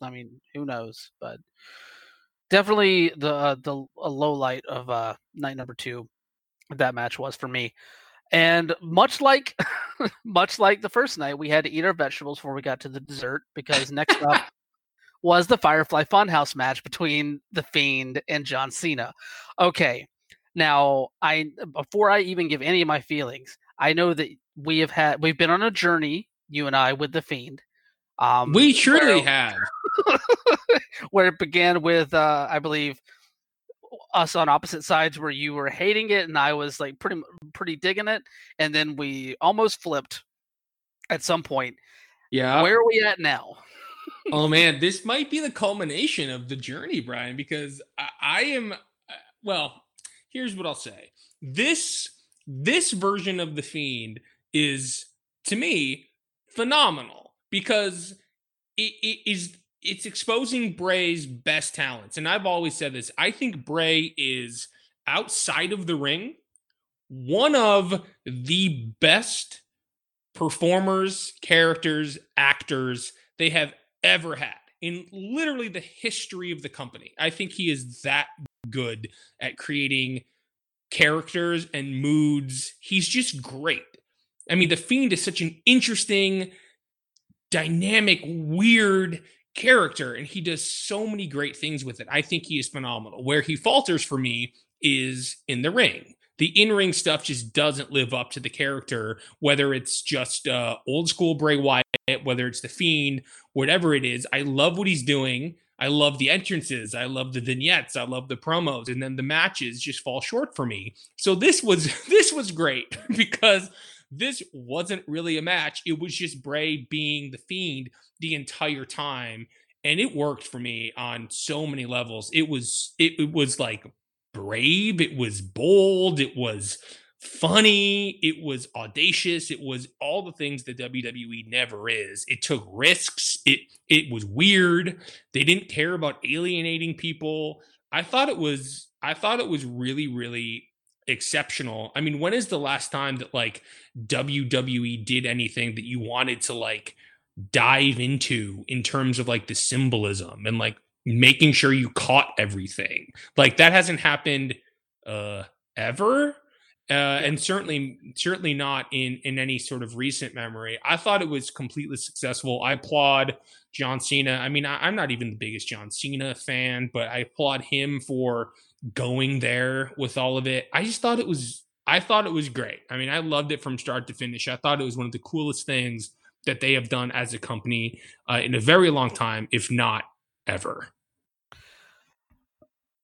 I mean, who knows? But definitely the uh, the a low light of uh, night number two. That match was for me, and much like much like the first night, we had to eat our vegetables before we got to the dessert because next up was the Firefly Funhouse match between the Fiend and John Cena. Okay, now I before I even give any of my feelings, I know that we have had we've been on a journey, you and I, with the Fiend. Um, we surely where, have. where it began with, uh, I believe, us on opposite sides, where you were hating it and I was like pretty pretty digging it, and then we almost flipped at some point. Yeah, where are we at now? oh man, this might be the culmination of the journey, Brian, because I, I am. Uh, well, here's what I'll say: this this version of the fiend is to me phenomenal because it, it is it's exposing Bray's best talents. And I've always said this. I think Bray is outside of the ring one of the best performers, characters, actors they have ever had in literally the history of the company. I think he is that good at creating characters and moods. He's just great. I mean, The Fiend is such an interesting, dynamic, weird character, and he does so many great things with it. I think he is phenomenal. Where he falters for me is in the ring. The in ring stuff just doesn't live up to the character, whether it's just uh, old school Bray Wyatt, whether it's The Fiend, whatever it is. I love what he's doing. I love the entrances. I love the vignettes. I love the promos, and then the matches just fall short for me. So this was this was great because this wasn't really a match. It was just Bray being the fiend the entire time, and it worked for me on so many levels. It was it, it was like brave. It was bold. It was funny, it was audacious, it was all the things that WWE never is. It took risks, it it was weird. They didn't care about alienating people. I thought it was I thought it was really really exceptional. I mean, when is the last time that like WWE did anything that you wanted to like dive into in terms of like the symbolism and like making sure you caught everything? Like that hasn't happened uh ever uh, and certainly certainly not in in any sort of recent memory. I thought it was completely successful. I applaud John Cena. I mean, I, am not even the biggest John Cena fan, but I applaud him for going there with all of it. I just thought it was I thought it was great. I mean, I loved it from start to finish. I thought it was one of the coolest things that they have done as a company uh, in a very long time, if not ever.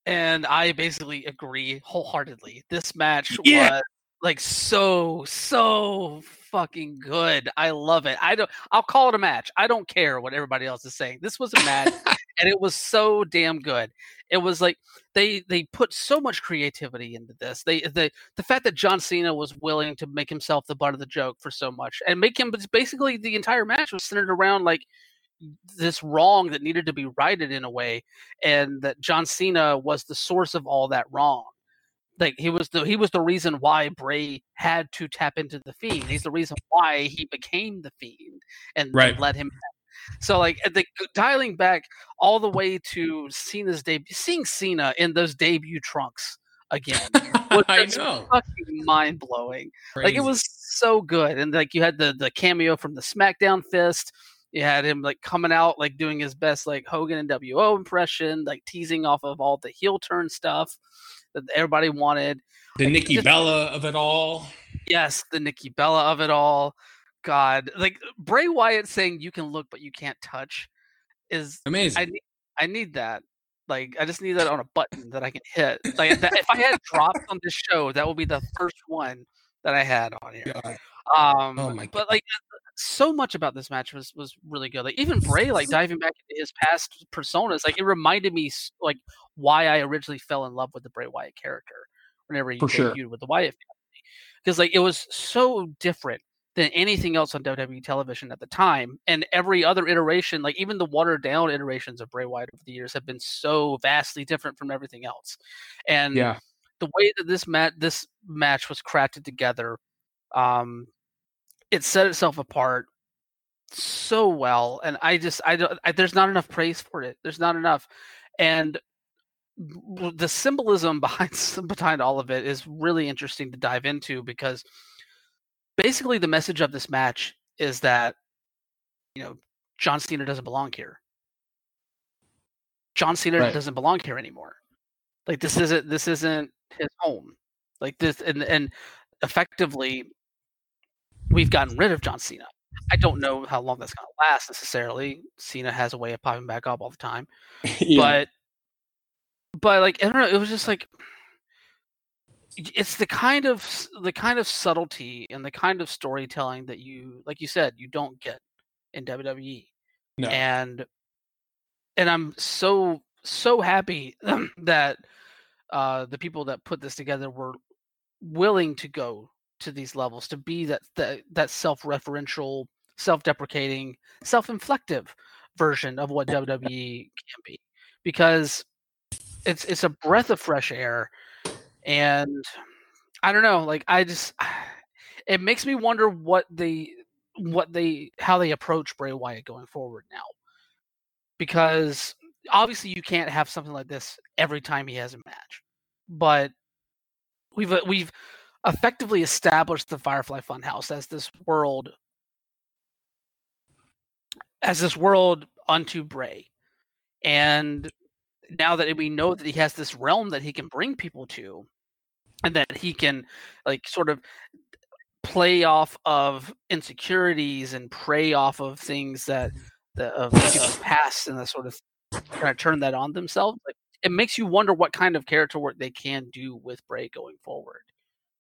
And I basically agree wholeheartedly. This match yeah. was like so so fucking good. I love it. I don't I'll call it a match. I don't care what everybody else is saying. This was a match and it was so damn good. It was like they they put so much creativity into this. They the the fact that John Cena was willing to make himself the butt of the joke for so much and make him basically the entire match was centered around like this wrong that needed to be righted in a way, and that John Cena was the source of all that wrong. Like he was the he was the reason why Bray had to tap into the fiend. He's the reason why he became the fiend and, right. him. So like the dialing back all the way to Cena's debut, seeing Cena in those debut trunks again was I know. fucking mind blowing. Like it was so good, and like you had the the cameo from the SmackDown Fist you had him like coming out like doing his best like Hogan and WO impression, like teasing off of all the heel turn stuff that everybody wanted. The like, Nikki just, Bella of it all. Yes, the Nikki Bella of it all. God, like Bray Wyatt saying you can look but you can't touch is amazing. I need, I need that. Like I just need that on a button that I can hit. Like that, if I had dropped on this show, that would be the first one that I had on here. God. Um, Oh my God. but like so much about this match was was really good. Like even Bray, like diving back into his past personas, like it reminded me like why I originally fell in love with the Bray Wyatt character whenever he For sure. debuted with the Wyatt family, because like it was so different than anything else on WWE television at the time, and every other iteration, like even the watered down iterations of Bray Wyatt over the years, have been so vastly different from everything else, and yeah. the way that this mat this match was crafted together, um, it set itself apart so well, and I just I don't I, there's not enough praise for it. There's not enough, and the symbolism behind behind all of it is really interesting to dive into because basically the message of this match is that you know John Cena doesn't belong here. John Cena Right. doesn't belong here anymore. Like this isn't this isn't his home. Like this and and effectively we've gotten rid of John Cena. I don't know how long that's gonna last necessarily. Cena has a way of popping back up all the time. yeah. But but like I don't know, it was just like it's the kind of the kind of subtlety and the kind of storytelling that you like you said you don't get in WWE no. and and I'm so so happy that uh, the people that put this together were willing to go to these levels to be that that, that self-referential, self-deprecating, self-inflective version of what WWE can be because it's it's a breath of fresh air and I don't know like I just it makes me wonder what they what they how they approach Bray Wyatt going forward now because obviously you can't have something like this every time he has a match. But we've we've effectively established the Firefly Funhouse as this world as this world unto Bray. And now that we know that he has this realm that he can bring people to and that he can like sort of play off of insecurities and prey off of things that the of past and the sort of try to turn that on themselves. Like it makes you wonder what kind of character work they can do with Bray going forward.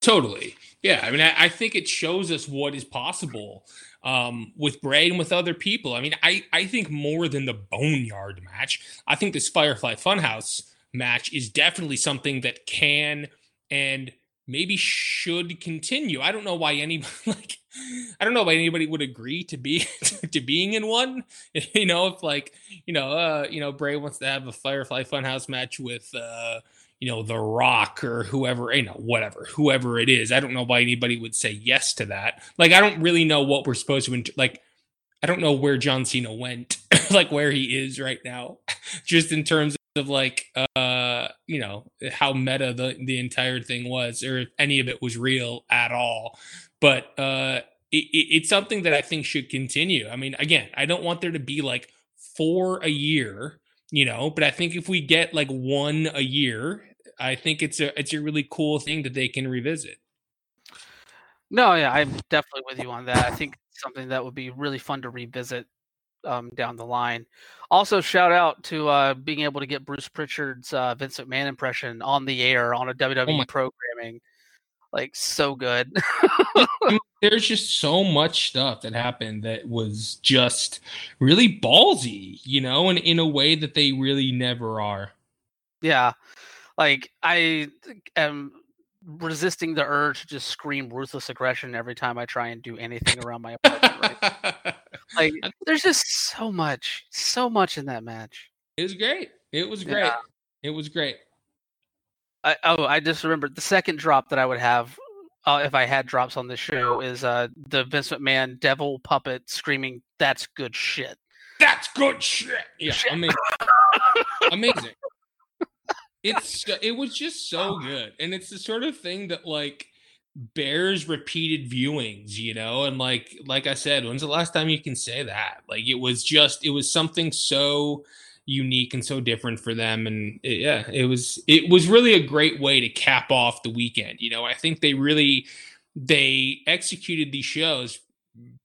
Totally. Yeah. I mean, I, I think it shows us what is possible um, with Bray and with other people. I mean, I, I think more than the Boneyard match, I think this Firefly Funhouse match is definitely something that can and maybe should continue. I don't know why any like I don't know why anybody would agree to be to being in one. You know, if like, you know, uh, you know, Bray wants to have a Firefly Funhouse match with uh you know, The Rock or whoever, you know, whatever, whoever it is. I don't know why anybody would say yes to that. Like, I don't really know what we're supposed to, like, I don't know where John Cena went, like where he is right now, just in terms of like, uh, you know, how meta the, the entire thing was, or if any of it was real at all. But, uh, it, it's something that I think should continue. I mean, again, I don't want there to be like four a year, you know, but I think if we get like one a year, I think it's a it's a really cool thing that they can revisit. No, yeah, I'm definitely with you on that. I think something that would be really fun to revisit um, down the line. Also, shout out to uh, being able to get Bruce Pritchard's uh, Vince McMahon impression on the air on a WWE my- programming. Like so good. There's just so much stuff that happened that was just really ballsy, you know, and in a way that they really never are. Yeah. Like I am resisting the urge to just scream ruthless aggression every time I try and do anything around my apartment. Right? Like there's just so much, so much in that match. it was great. It was great. Yeah. It was great. I, oh, I just remembered the second drop that I would have uh, if I had drops on this show is uh, the Vince McMahon devil puppet screaming, "That's good shit." That's good shit. Yeah, Shit. amazing. amazing. It's it was just so ah. good, and it's the sort of thing that like bears repeated viewings, you know. And like like I said, when's the last time you can say that? Like it was just it was something so unique and so different for them and it- yeah it was it was really a great way to cap off the weekend you know i think they really they executed these shows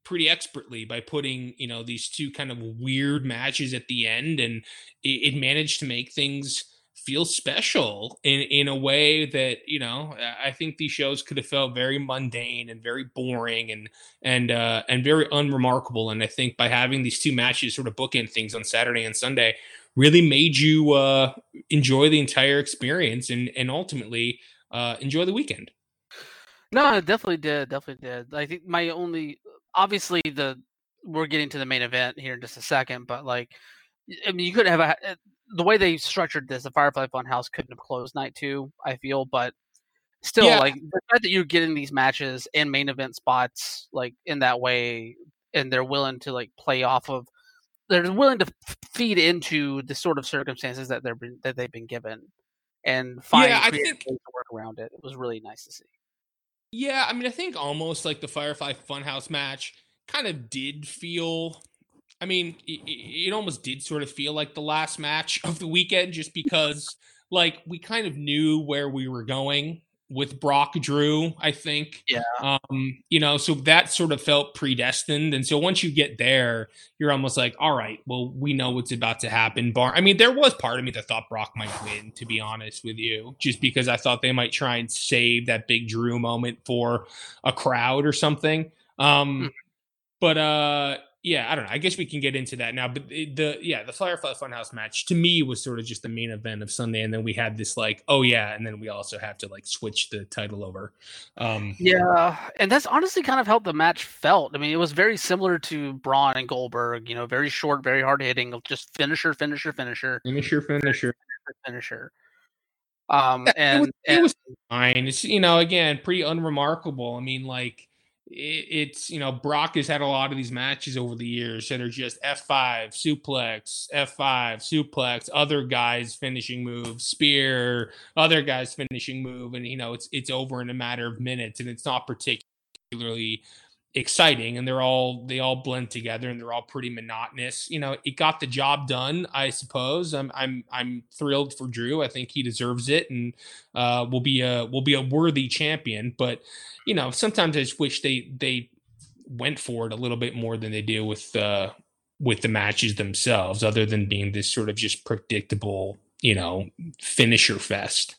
pretty expertly by putting you know these two kind of weird matches at the end, and it, it managed to make things feel special in in a way that you know I think these shows could have felt very mundane and very boring and and uh, and very unremarkable. And I think by having these two matches sort of bookend things on Saturday and Sunday really made you uh, enjoy the entire experience and and ultimately uh, enjoy the weekend. No, it definitely did. Definitely did. I think my only, obviously, the we're getting to the main event here in just a second, but like, I mean, you could have a the way they structured this. The Firefly Funhouse couldn't have closed night two. I feel, but still, yeah. like the fact that you're getting these matches and main event spots like in that way, and they're willing to like play off of, they're willing to feed into the sort of circumstances that they're that they've been given, and find yeah, I think, ways to work around it. It was really nice to see. Yeah, I mean, I think almost like the Firefly Funhouse match kind of did feel. I mean, it, it, almost did sort of feel like the last match of the weekend, just because like we kind of knew where we were going with Brock Drew, I think. Yeah. Um, you know, so that sort of felt predestined. And so once you get there, you're almost like, all right, well, we know what's about to happen. Bar I mean, there was part of me that thought Brock might win, to be honest with you, just because I thought they might try and save that big Drew moment for a crowd or something. Um, hmm. but uh yeah, I don't know. I guess we can get into that now. But the yeah, the Firefly Funhouse match to me was sort of just the main event of Sunday, and then we had this like, oh yeah, and then we also have to like switch the title over. Um, yeah, and that's honestly kind of how the match felt. I mean, it was very similar to Braun and Goldberg. You know, very short, very hard hitting, just finisher, finisher, finisher, finisher, finisher, finisher. Um, and it was, and, it was fine. It's you know, again, pretty unremarkable. I mean, like it's you know Brock has had a lot of these matches over the years that are just F5 suplex, F5 suplex, other guys finishing move, spear, other guys finishing move, and you know it's it's over in a matter of minutes, and it's not particularly exciting and they're all they all blend together and they're all pretty monotonous. You know it got the job done i suppose. I'm i'm i'm thrilled for drew. I think he deserves it and uh will be a will be a worthy champion. But you know sometimes i just wish they they went for it a little bit more than they do with uh with the matches themselves other than being this sort of just predictable you know finisher fest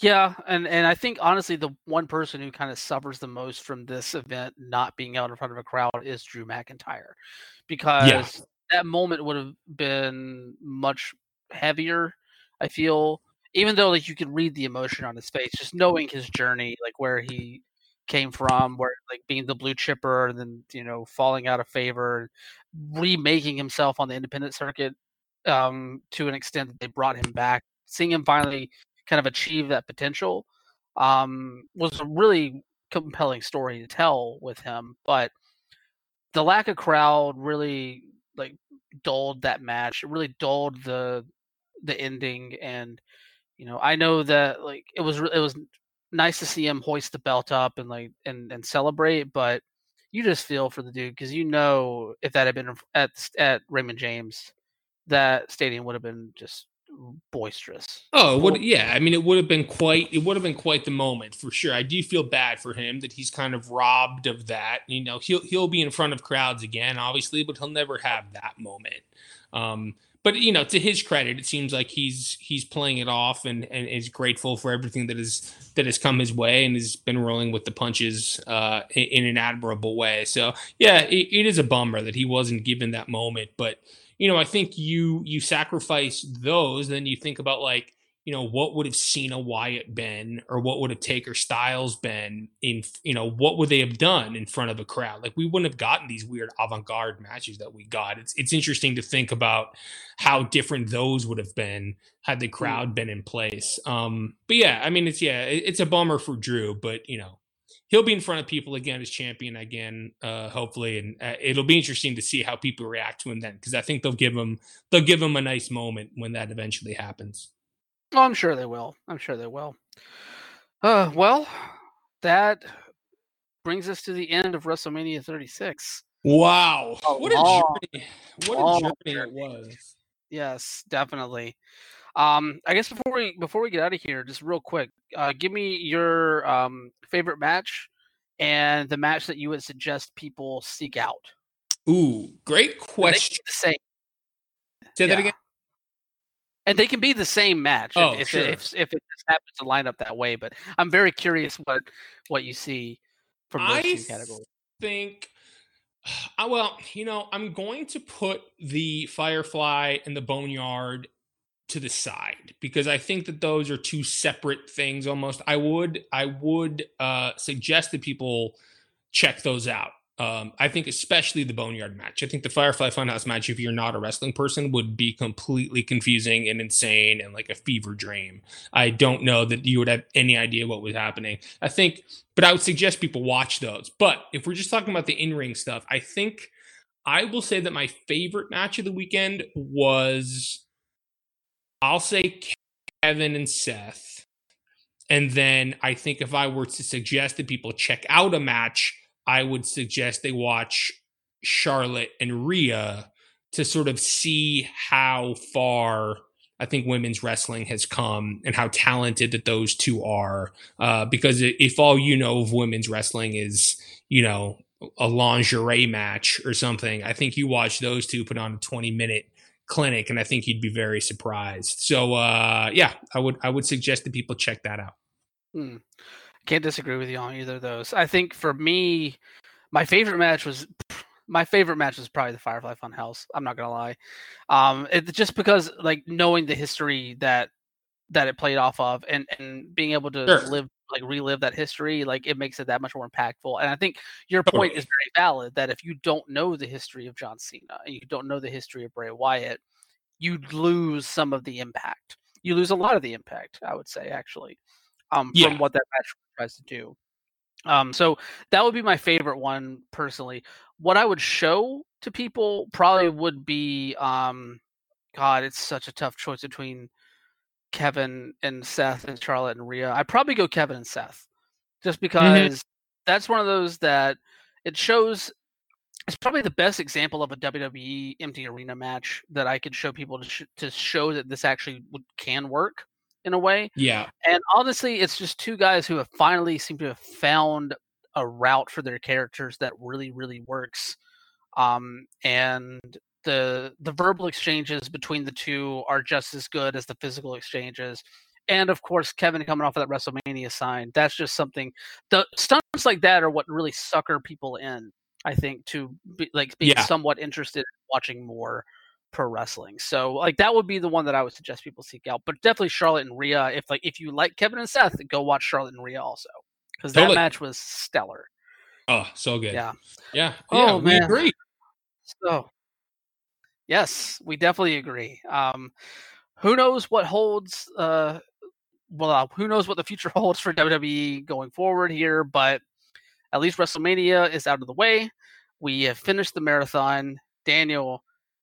yeah, and and I think honestly, the one person who kind of suffers the most from this event not being out in front of a crowd is Drew McIntyre, because yeah. that moment would have been much heavier. I feel, even though like you can read the emotion on his face, just knowing his journey, like where he came from, where like being the blue chipper and then you know falling out of favor, remaking himself on the independent circuit um, to an extent that they brought him back, seeing him finally kind of achieve that potential um, was a really compelling story to tell with him. But the lack of crowd really like dulled that match. It really dulled the the ending. And you know, I know that like it was it was nice to see him hoist the belt up and like and and celebrate, but you just feel for the dude because you know if that had been at at Raymond James, that stadium would have been just boisterous. Oh, what? Yeah, I mean, it would have been quite. It would have been quite the moment for sure. I do feel bad for him that he's kind of robbed of that. You know, he'll he'll be in front of crowds again, obviously, but he'll never have that moment. Um, but you know, to his credit, it seems like he's he's playing it off and and is grateful for everything that is that has come his way and has been rolling with the punches uh, in, in, an admirable way. So yeah, it, it is a bummer that he wasn't given that moment, but you know, I think you you sacrifice those, then you think about like, you know, what would have Cena Wyatt been, or what would have Taker Styles been in, you know, what would they have done in front of a crowd? Like we wouldn't have gotten these weird avant-garde matches that we got. It's it's interesting to think about how different those would have been had the mm. crowd been in place. Um, but yeah, I mean, it's yeah, it's a bummer for Drew, but you know, he'll be in front of people again as champion again, uh, hopefully, and uh, it'll be interesting to see how people react to him then, because I think they'll give him they'll give him a nice moment when that eventually happens. Oh, I'm sure they will. I'm sure they will. Uh, well, that brings us to the end of WrestleMania 36. Wow, what a journey! What a journey it was. Yes, definitely. Um, I guess before we before we get out of here, just real quick, uh, give me your um, favorite match and the match that you would suggest people seek out? Ooh, great question. The same. Say that again. And they can be the same match Oh, if, if, sure. if, if it just happens to line up that way. But I'm very curious what what you see from those I two categories. think uh, well, you know, I'm going to put the Firefly and the Boneyard to the side because I think that those are two separate things almost. I would I would uh suggest that people check those out. Um, I think especially the Boneyard match. I think the Firefly Funhouse match, if you're not a wrestling person, would be completely confusing and insane and like a fever dream. I don't know that you would have any idea what was happening. I think, but I would suggest people watch those. But if we're just talking about the in ring stuff, I think I will say that my favorite match of the weekend was, I'll say Kevin and Seth. And then I think if I were to suggest that people check out a match, I would suggest they watch Charlotte and Rhea to sort of see how far I think women's wrestling has come and how talented that those two are. Uh, because if all you know of women's wrestling is, you know, a lingerie match or something, I think you watch those two put on a 20 minute clinic and I think you'd be very surprised. So uh, yeah, I would I would suggest that people check that out. Hmm. Can't disagree with you on either of those. I think for me, my favorite match was my favorite match was probably the Firefly Funhouse. I'm not gonna lie, um, it, just because like knowing the history that that it played off of, and and being able to Sure. live like relive that history, like it makes it that much more impactful. And I think your point is very valid that if you don't know the history of John Cena, and you don't know the history of Bray Wyatt, you'd lose some of the impact. You lose a lot of the impact, I would say, actually, um, Yeah. from what that match tries to do. Um, so that would be my favorite one personally. What I would show to people probably would be, um, God, it's such a tough choice between Kevin and Seth and Charlotte and Rhea. I'd probably go Kevin and Seth, just because that's one of those that it shows. It's probably the best example of a WWE empty arena match that I could show people to sh- to show that this actually would, can work in a way. Yeah. And honestly, it's just two guys who have finally seemed to have found a route for their characters that really, really works. Um, and the the verbal exchanges between the two are just as good as the physical exchanges. And of course, Kevin coming off of that WrestleMania sign, that's just something. The stunts like that are what really sucker people in. I think to be like being Yeah. somewhat interested in watching more pro wrestling. So like that would be the one that I would suggest people seek out. But definitely Charlotte and Rhea. If like if you like Kevin and Seth, go watch Charlotte and Rhea also because Totally. that match was stellar. Oh, so good. Yeah. Yeah. Oh, yeah, man. agree. So yes, we definitely agree. Um, who knows what holds? Uh, well, who knows what the future holds for WWE going forward here? But at least WrestleMania is out of the way. We have finished the marathon. Daniel,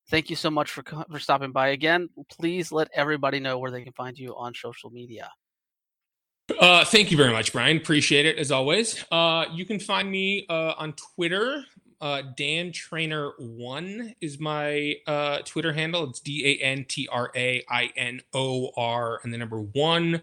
thank you so much for for stopping by again. Please let everybody know where they can find you on social media. Uh, thank you very much, Brian. Appreciate it as always. Uh, you can find me uh, on Twitter. Uh, Dan Trainor One is my uh, Twitter handle. It's D A N T R A I N O R and the number one.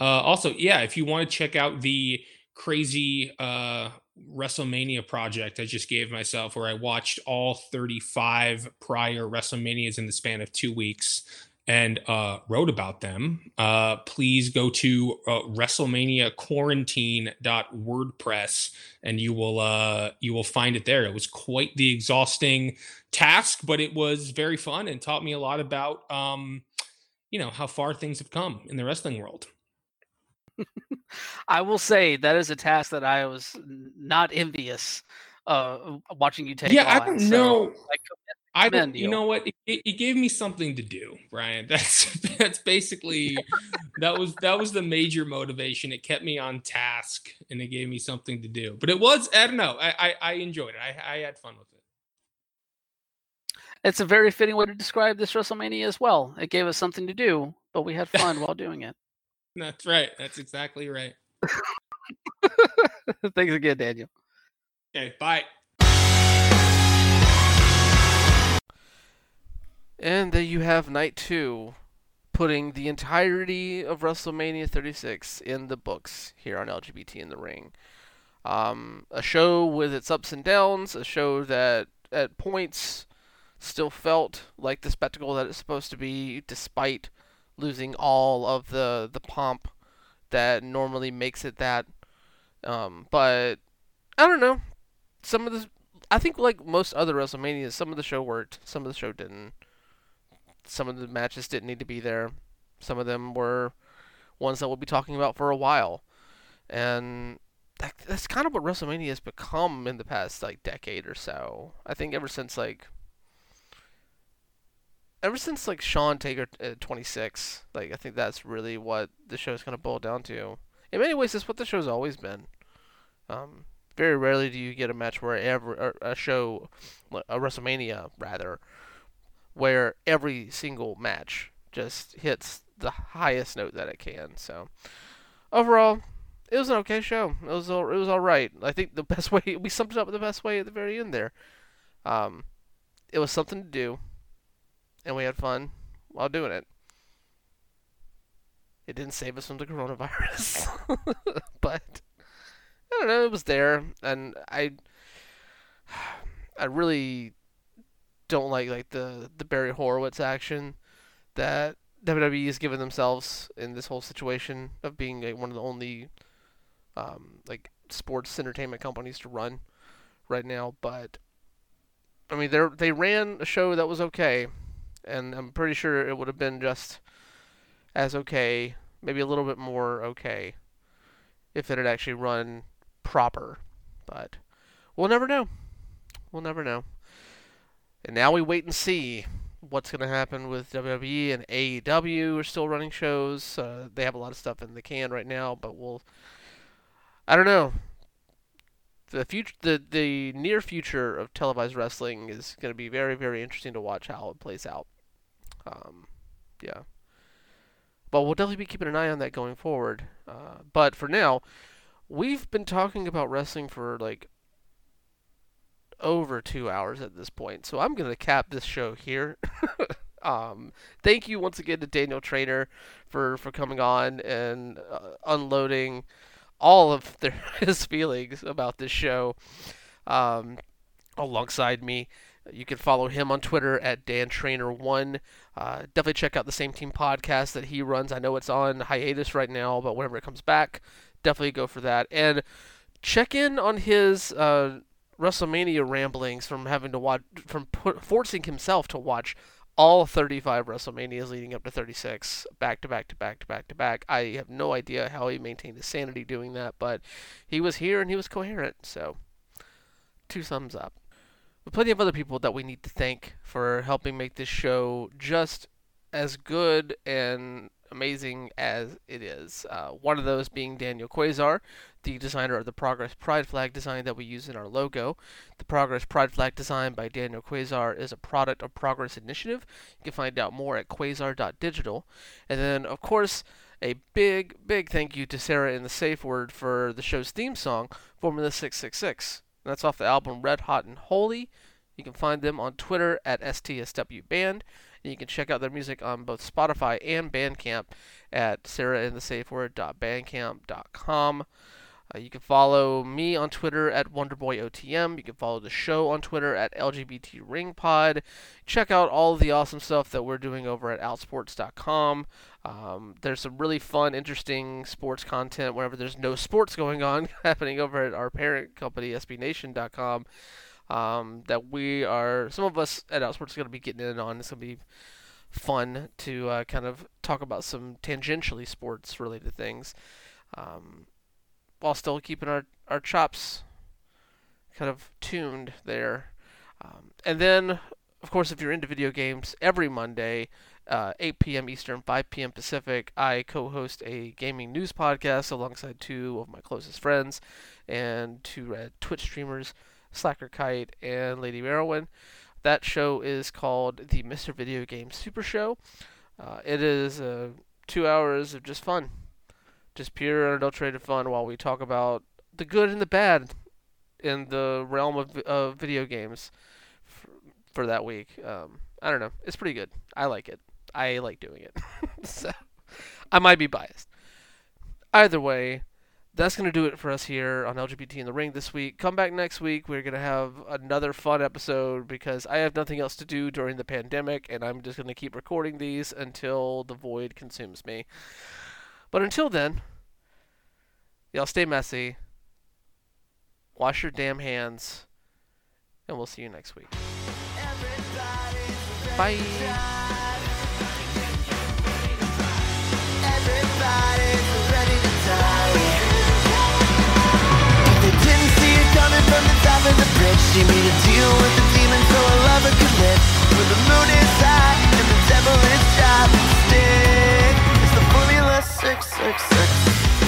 Uh, also, yeah, if you want to check out the crazy uh, WrestleMania project I just gave myself, where I watched all 35 prior WrestleManias in the span of two weeks and uh, wrote about them, uh, please go to uh, WrestleManiaQuarantine.wordpress and you will uh, you will find it there. It was quite the exhausting task, but it was very fun and taught me a lot about um, you know how far things have come in the wrestling world. I will say that is a task that I was not envious uh, watching you take. yeah, I don't so know. I don't, you know what? It, it, it gave me something to do, Brian. That's that's basically that was that was the major motivation. It kept me on task, and it gave me something to do. But it was I don't know. I I, I enjoyed it. I I had fun with it. It's a very fitting way to describe this WrestleMania as well. It gave us something to do, but we had fun while doing it. That's right. That's exactly right. Thanks again, Daniel. Okay, bye. And there you have night two, putting the entirety of WrestleMania 36 in the books here on LGBT in the Ring. Um, a show with its ups and downs, a show that at points still felt like the spectacle that it's supposed to be, despite losing all of the the pomp that normally makes it that. Um, but I don't know. Some of the, I think like most other WrestleManias, some of the show worked, some of the show didn't. Some of the matches didn't need to be there. Some of them were ones that we'll be talking about for a while, and that, that's kind of what WrestleMania has become in the past like decade or so. I think ever since like ever since like Shawn Taker uh, 26, like I think that's really what the show's gonna boil down to. In many ways, that's what the show's always been. Um, very rarely do you get a match where ever a show, a WrestleMania rather, where every single match just hits the highest note that it can. So overall, it was an okay show. It was all, it was all right. I think the best way we summed it up the best way at the very end there. Um, it was something to do and we had fun while doing it. It didn't save us from the coronavirus, but I don't know. It was there, and I, I really don't like like the the Barry Horowitz action that WWE has given themselves in this whole situation of being like one of the only um, like sports entertainment companies to run right now. But I mean, they they ran a show that was okay and I'm pretty sure it would have been just as okay, maybe a little bit more okay, if it had actually run proper. But we'll never know. We'll never know. And now we wait and see what's going to happen with WWE and AEW. Are still running shows. Uh, they have a lot of stuff in the can right now, but we'll. I don't know. The future, the the near future of televised wrestling is going to be very, very interesting to watch how it plays out. Um, yeah. But we'll definitely be keeping an eye on that going forward. Uh, but for now, we've been talking about wrestling for like over two hours at this point. So I'm to cap this show here. um, thank you once again to Daniel Trainor for, for coming on and uh, unloading all of their, his feelings about this show um, alongside me. You can follow him on Twitter at Dan Trainor One. Uh, definitely check out the Same Team podcast that he runs. I know it's on hiatus right now, but whenever it comes back, definitely go for that. And check in on his uh, WrestleMania ramblings from having to watch, from forcing himself to watch all 35 WrestleManias leading up to 36, back to back to back to back to back. I have no idea how he maintained his sanity doing that, but he was here and he was coherent. So, two thumbs up plenty of other people that we need to thank for helping make this show just as good and amazing as it is. Uh, one of those being Daniel Quasar, the designer of the Progress Pride flag design that we use in our logo. The Progress Pride flag design by Daniel Quasar is a product of Progress Initiative. You can find out more at quasar.digital. And then, of course, a big, big thank you to Sarah in the Safe Word for the show's theme song, Formula 666. That's off the album Red Hot and Holy. You can find them on Twitter at STSW Band. And you can check out their music on both Spotify and Bandcamp at sarahinthesafeword.bandcamp.com. Uh, you can follow me on Twitter at WonderboyOTM. You can follow the show on Twitter at LGBTRingPod. Check out all the awesome stuff that we're doing over at Outsports.com. Um, there's some really fun, interesting sports content whenever there's no sports going on happening over at our parent company, SBNation.com. Um, that we are, some of us at Outsports are going to be getting in on. It's going to be fun to uh, kind of talk about some tangentially sports related things. Um, while still keeping our, our chops kind of tuned there. Um, and then, of course, if you're into video games, every Monday, uh, 8 p.m. Eastern, 5 p.m. Pacific, I co host a gaming news podcast alongside two of my closest friends and two uh, Twitch streamers, Slacker Kite and Lady Merowin. That show is called the Mr. Video Game Super Show. Uh, it is uh, two hours of just fun just pure unadulterated fun while we talk about the good and the bad in the realm of, of video games for, for that week. Um, I don't know. It's pretty good. I like it. I like doing it. so I might be biased. Either way, that's going to do it for us here on LGBT in the Ring this week. Come back next week. We're going to have another fun episode because I have nothing else to do during the pandemic, and I'm just going to keep recording these until the void consumes me. But until then, y'all stay messy, wash your damn hands, and we'll see you next week. Bye. from the top of the bridge. She made a deal with the demon so her lover could live When the moon is high and the devil is sharp Stick, it's the formula six, six, six.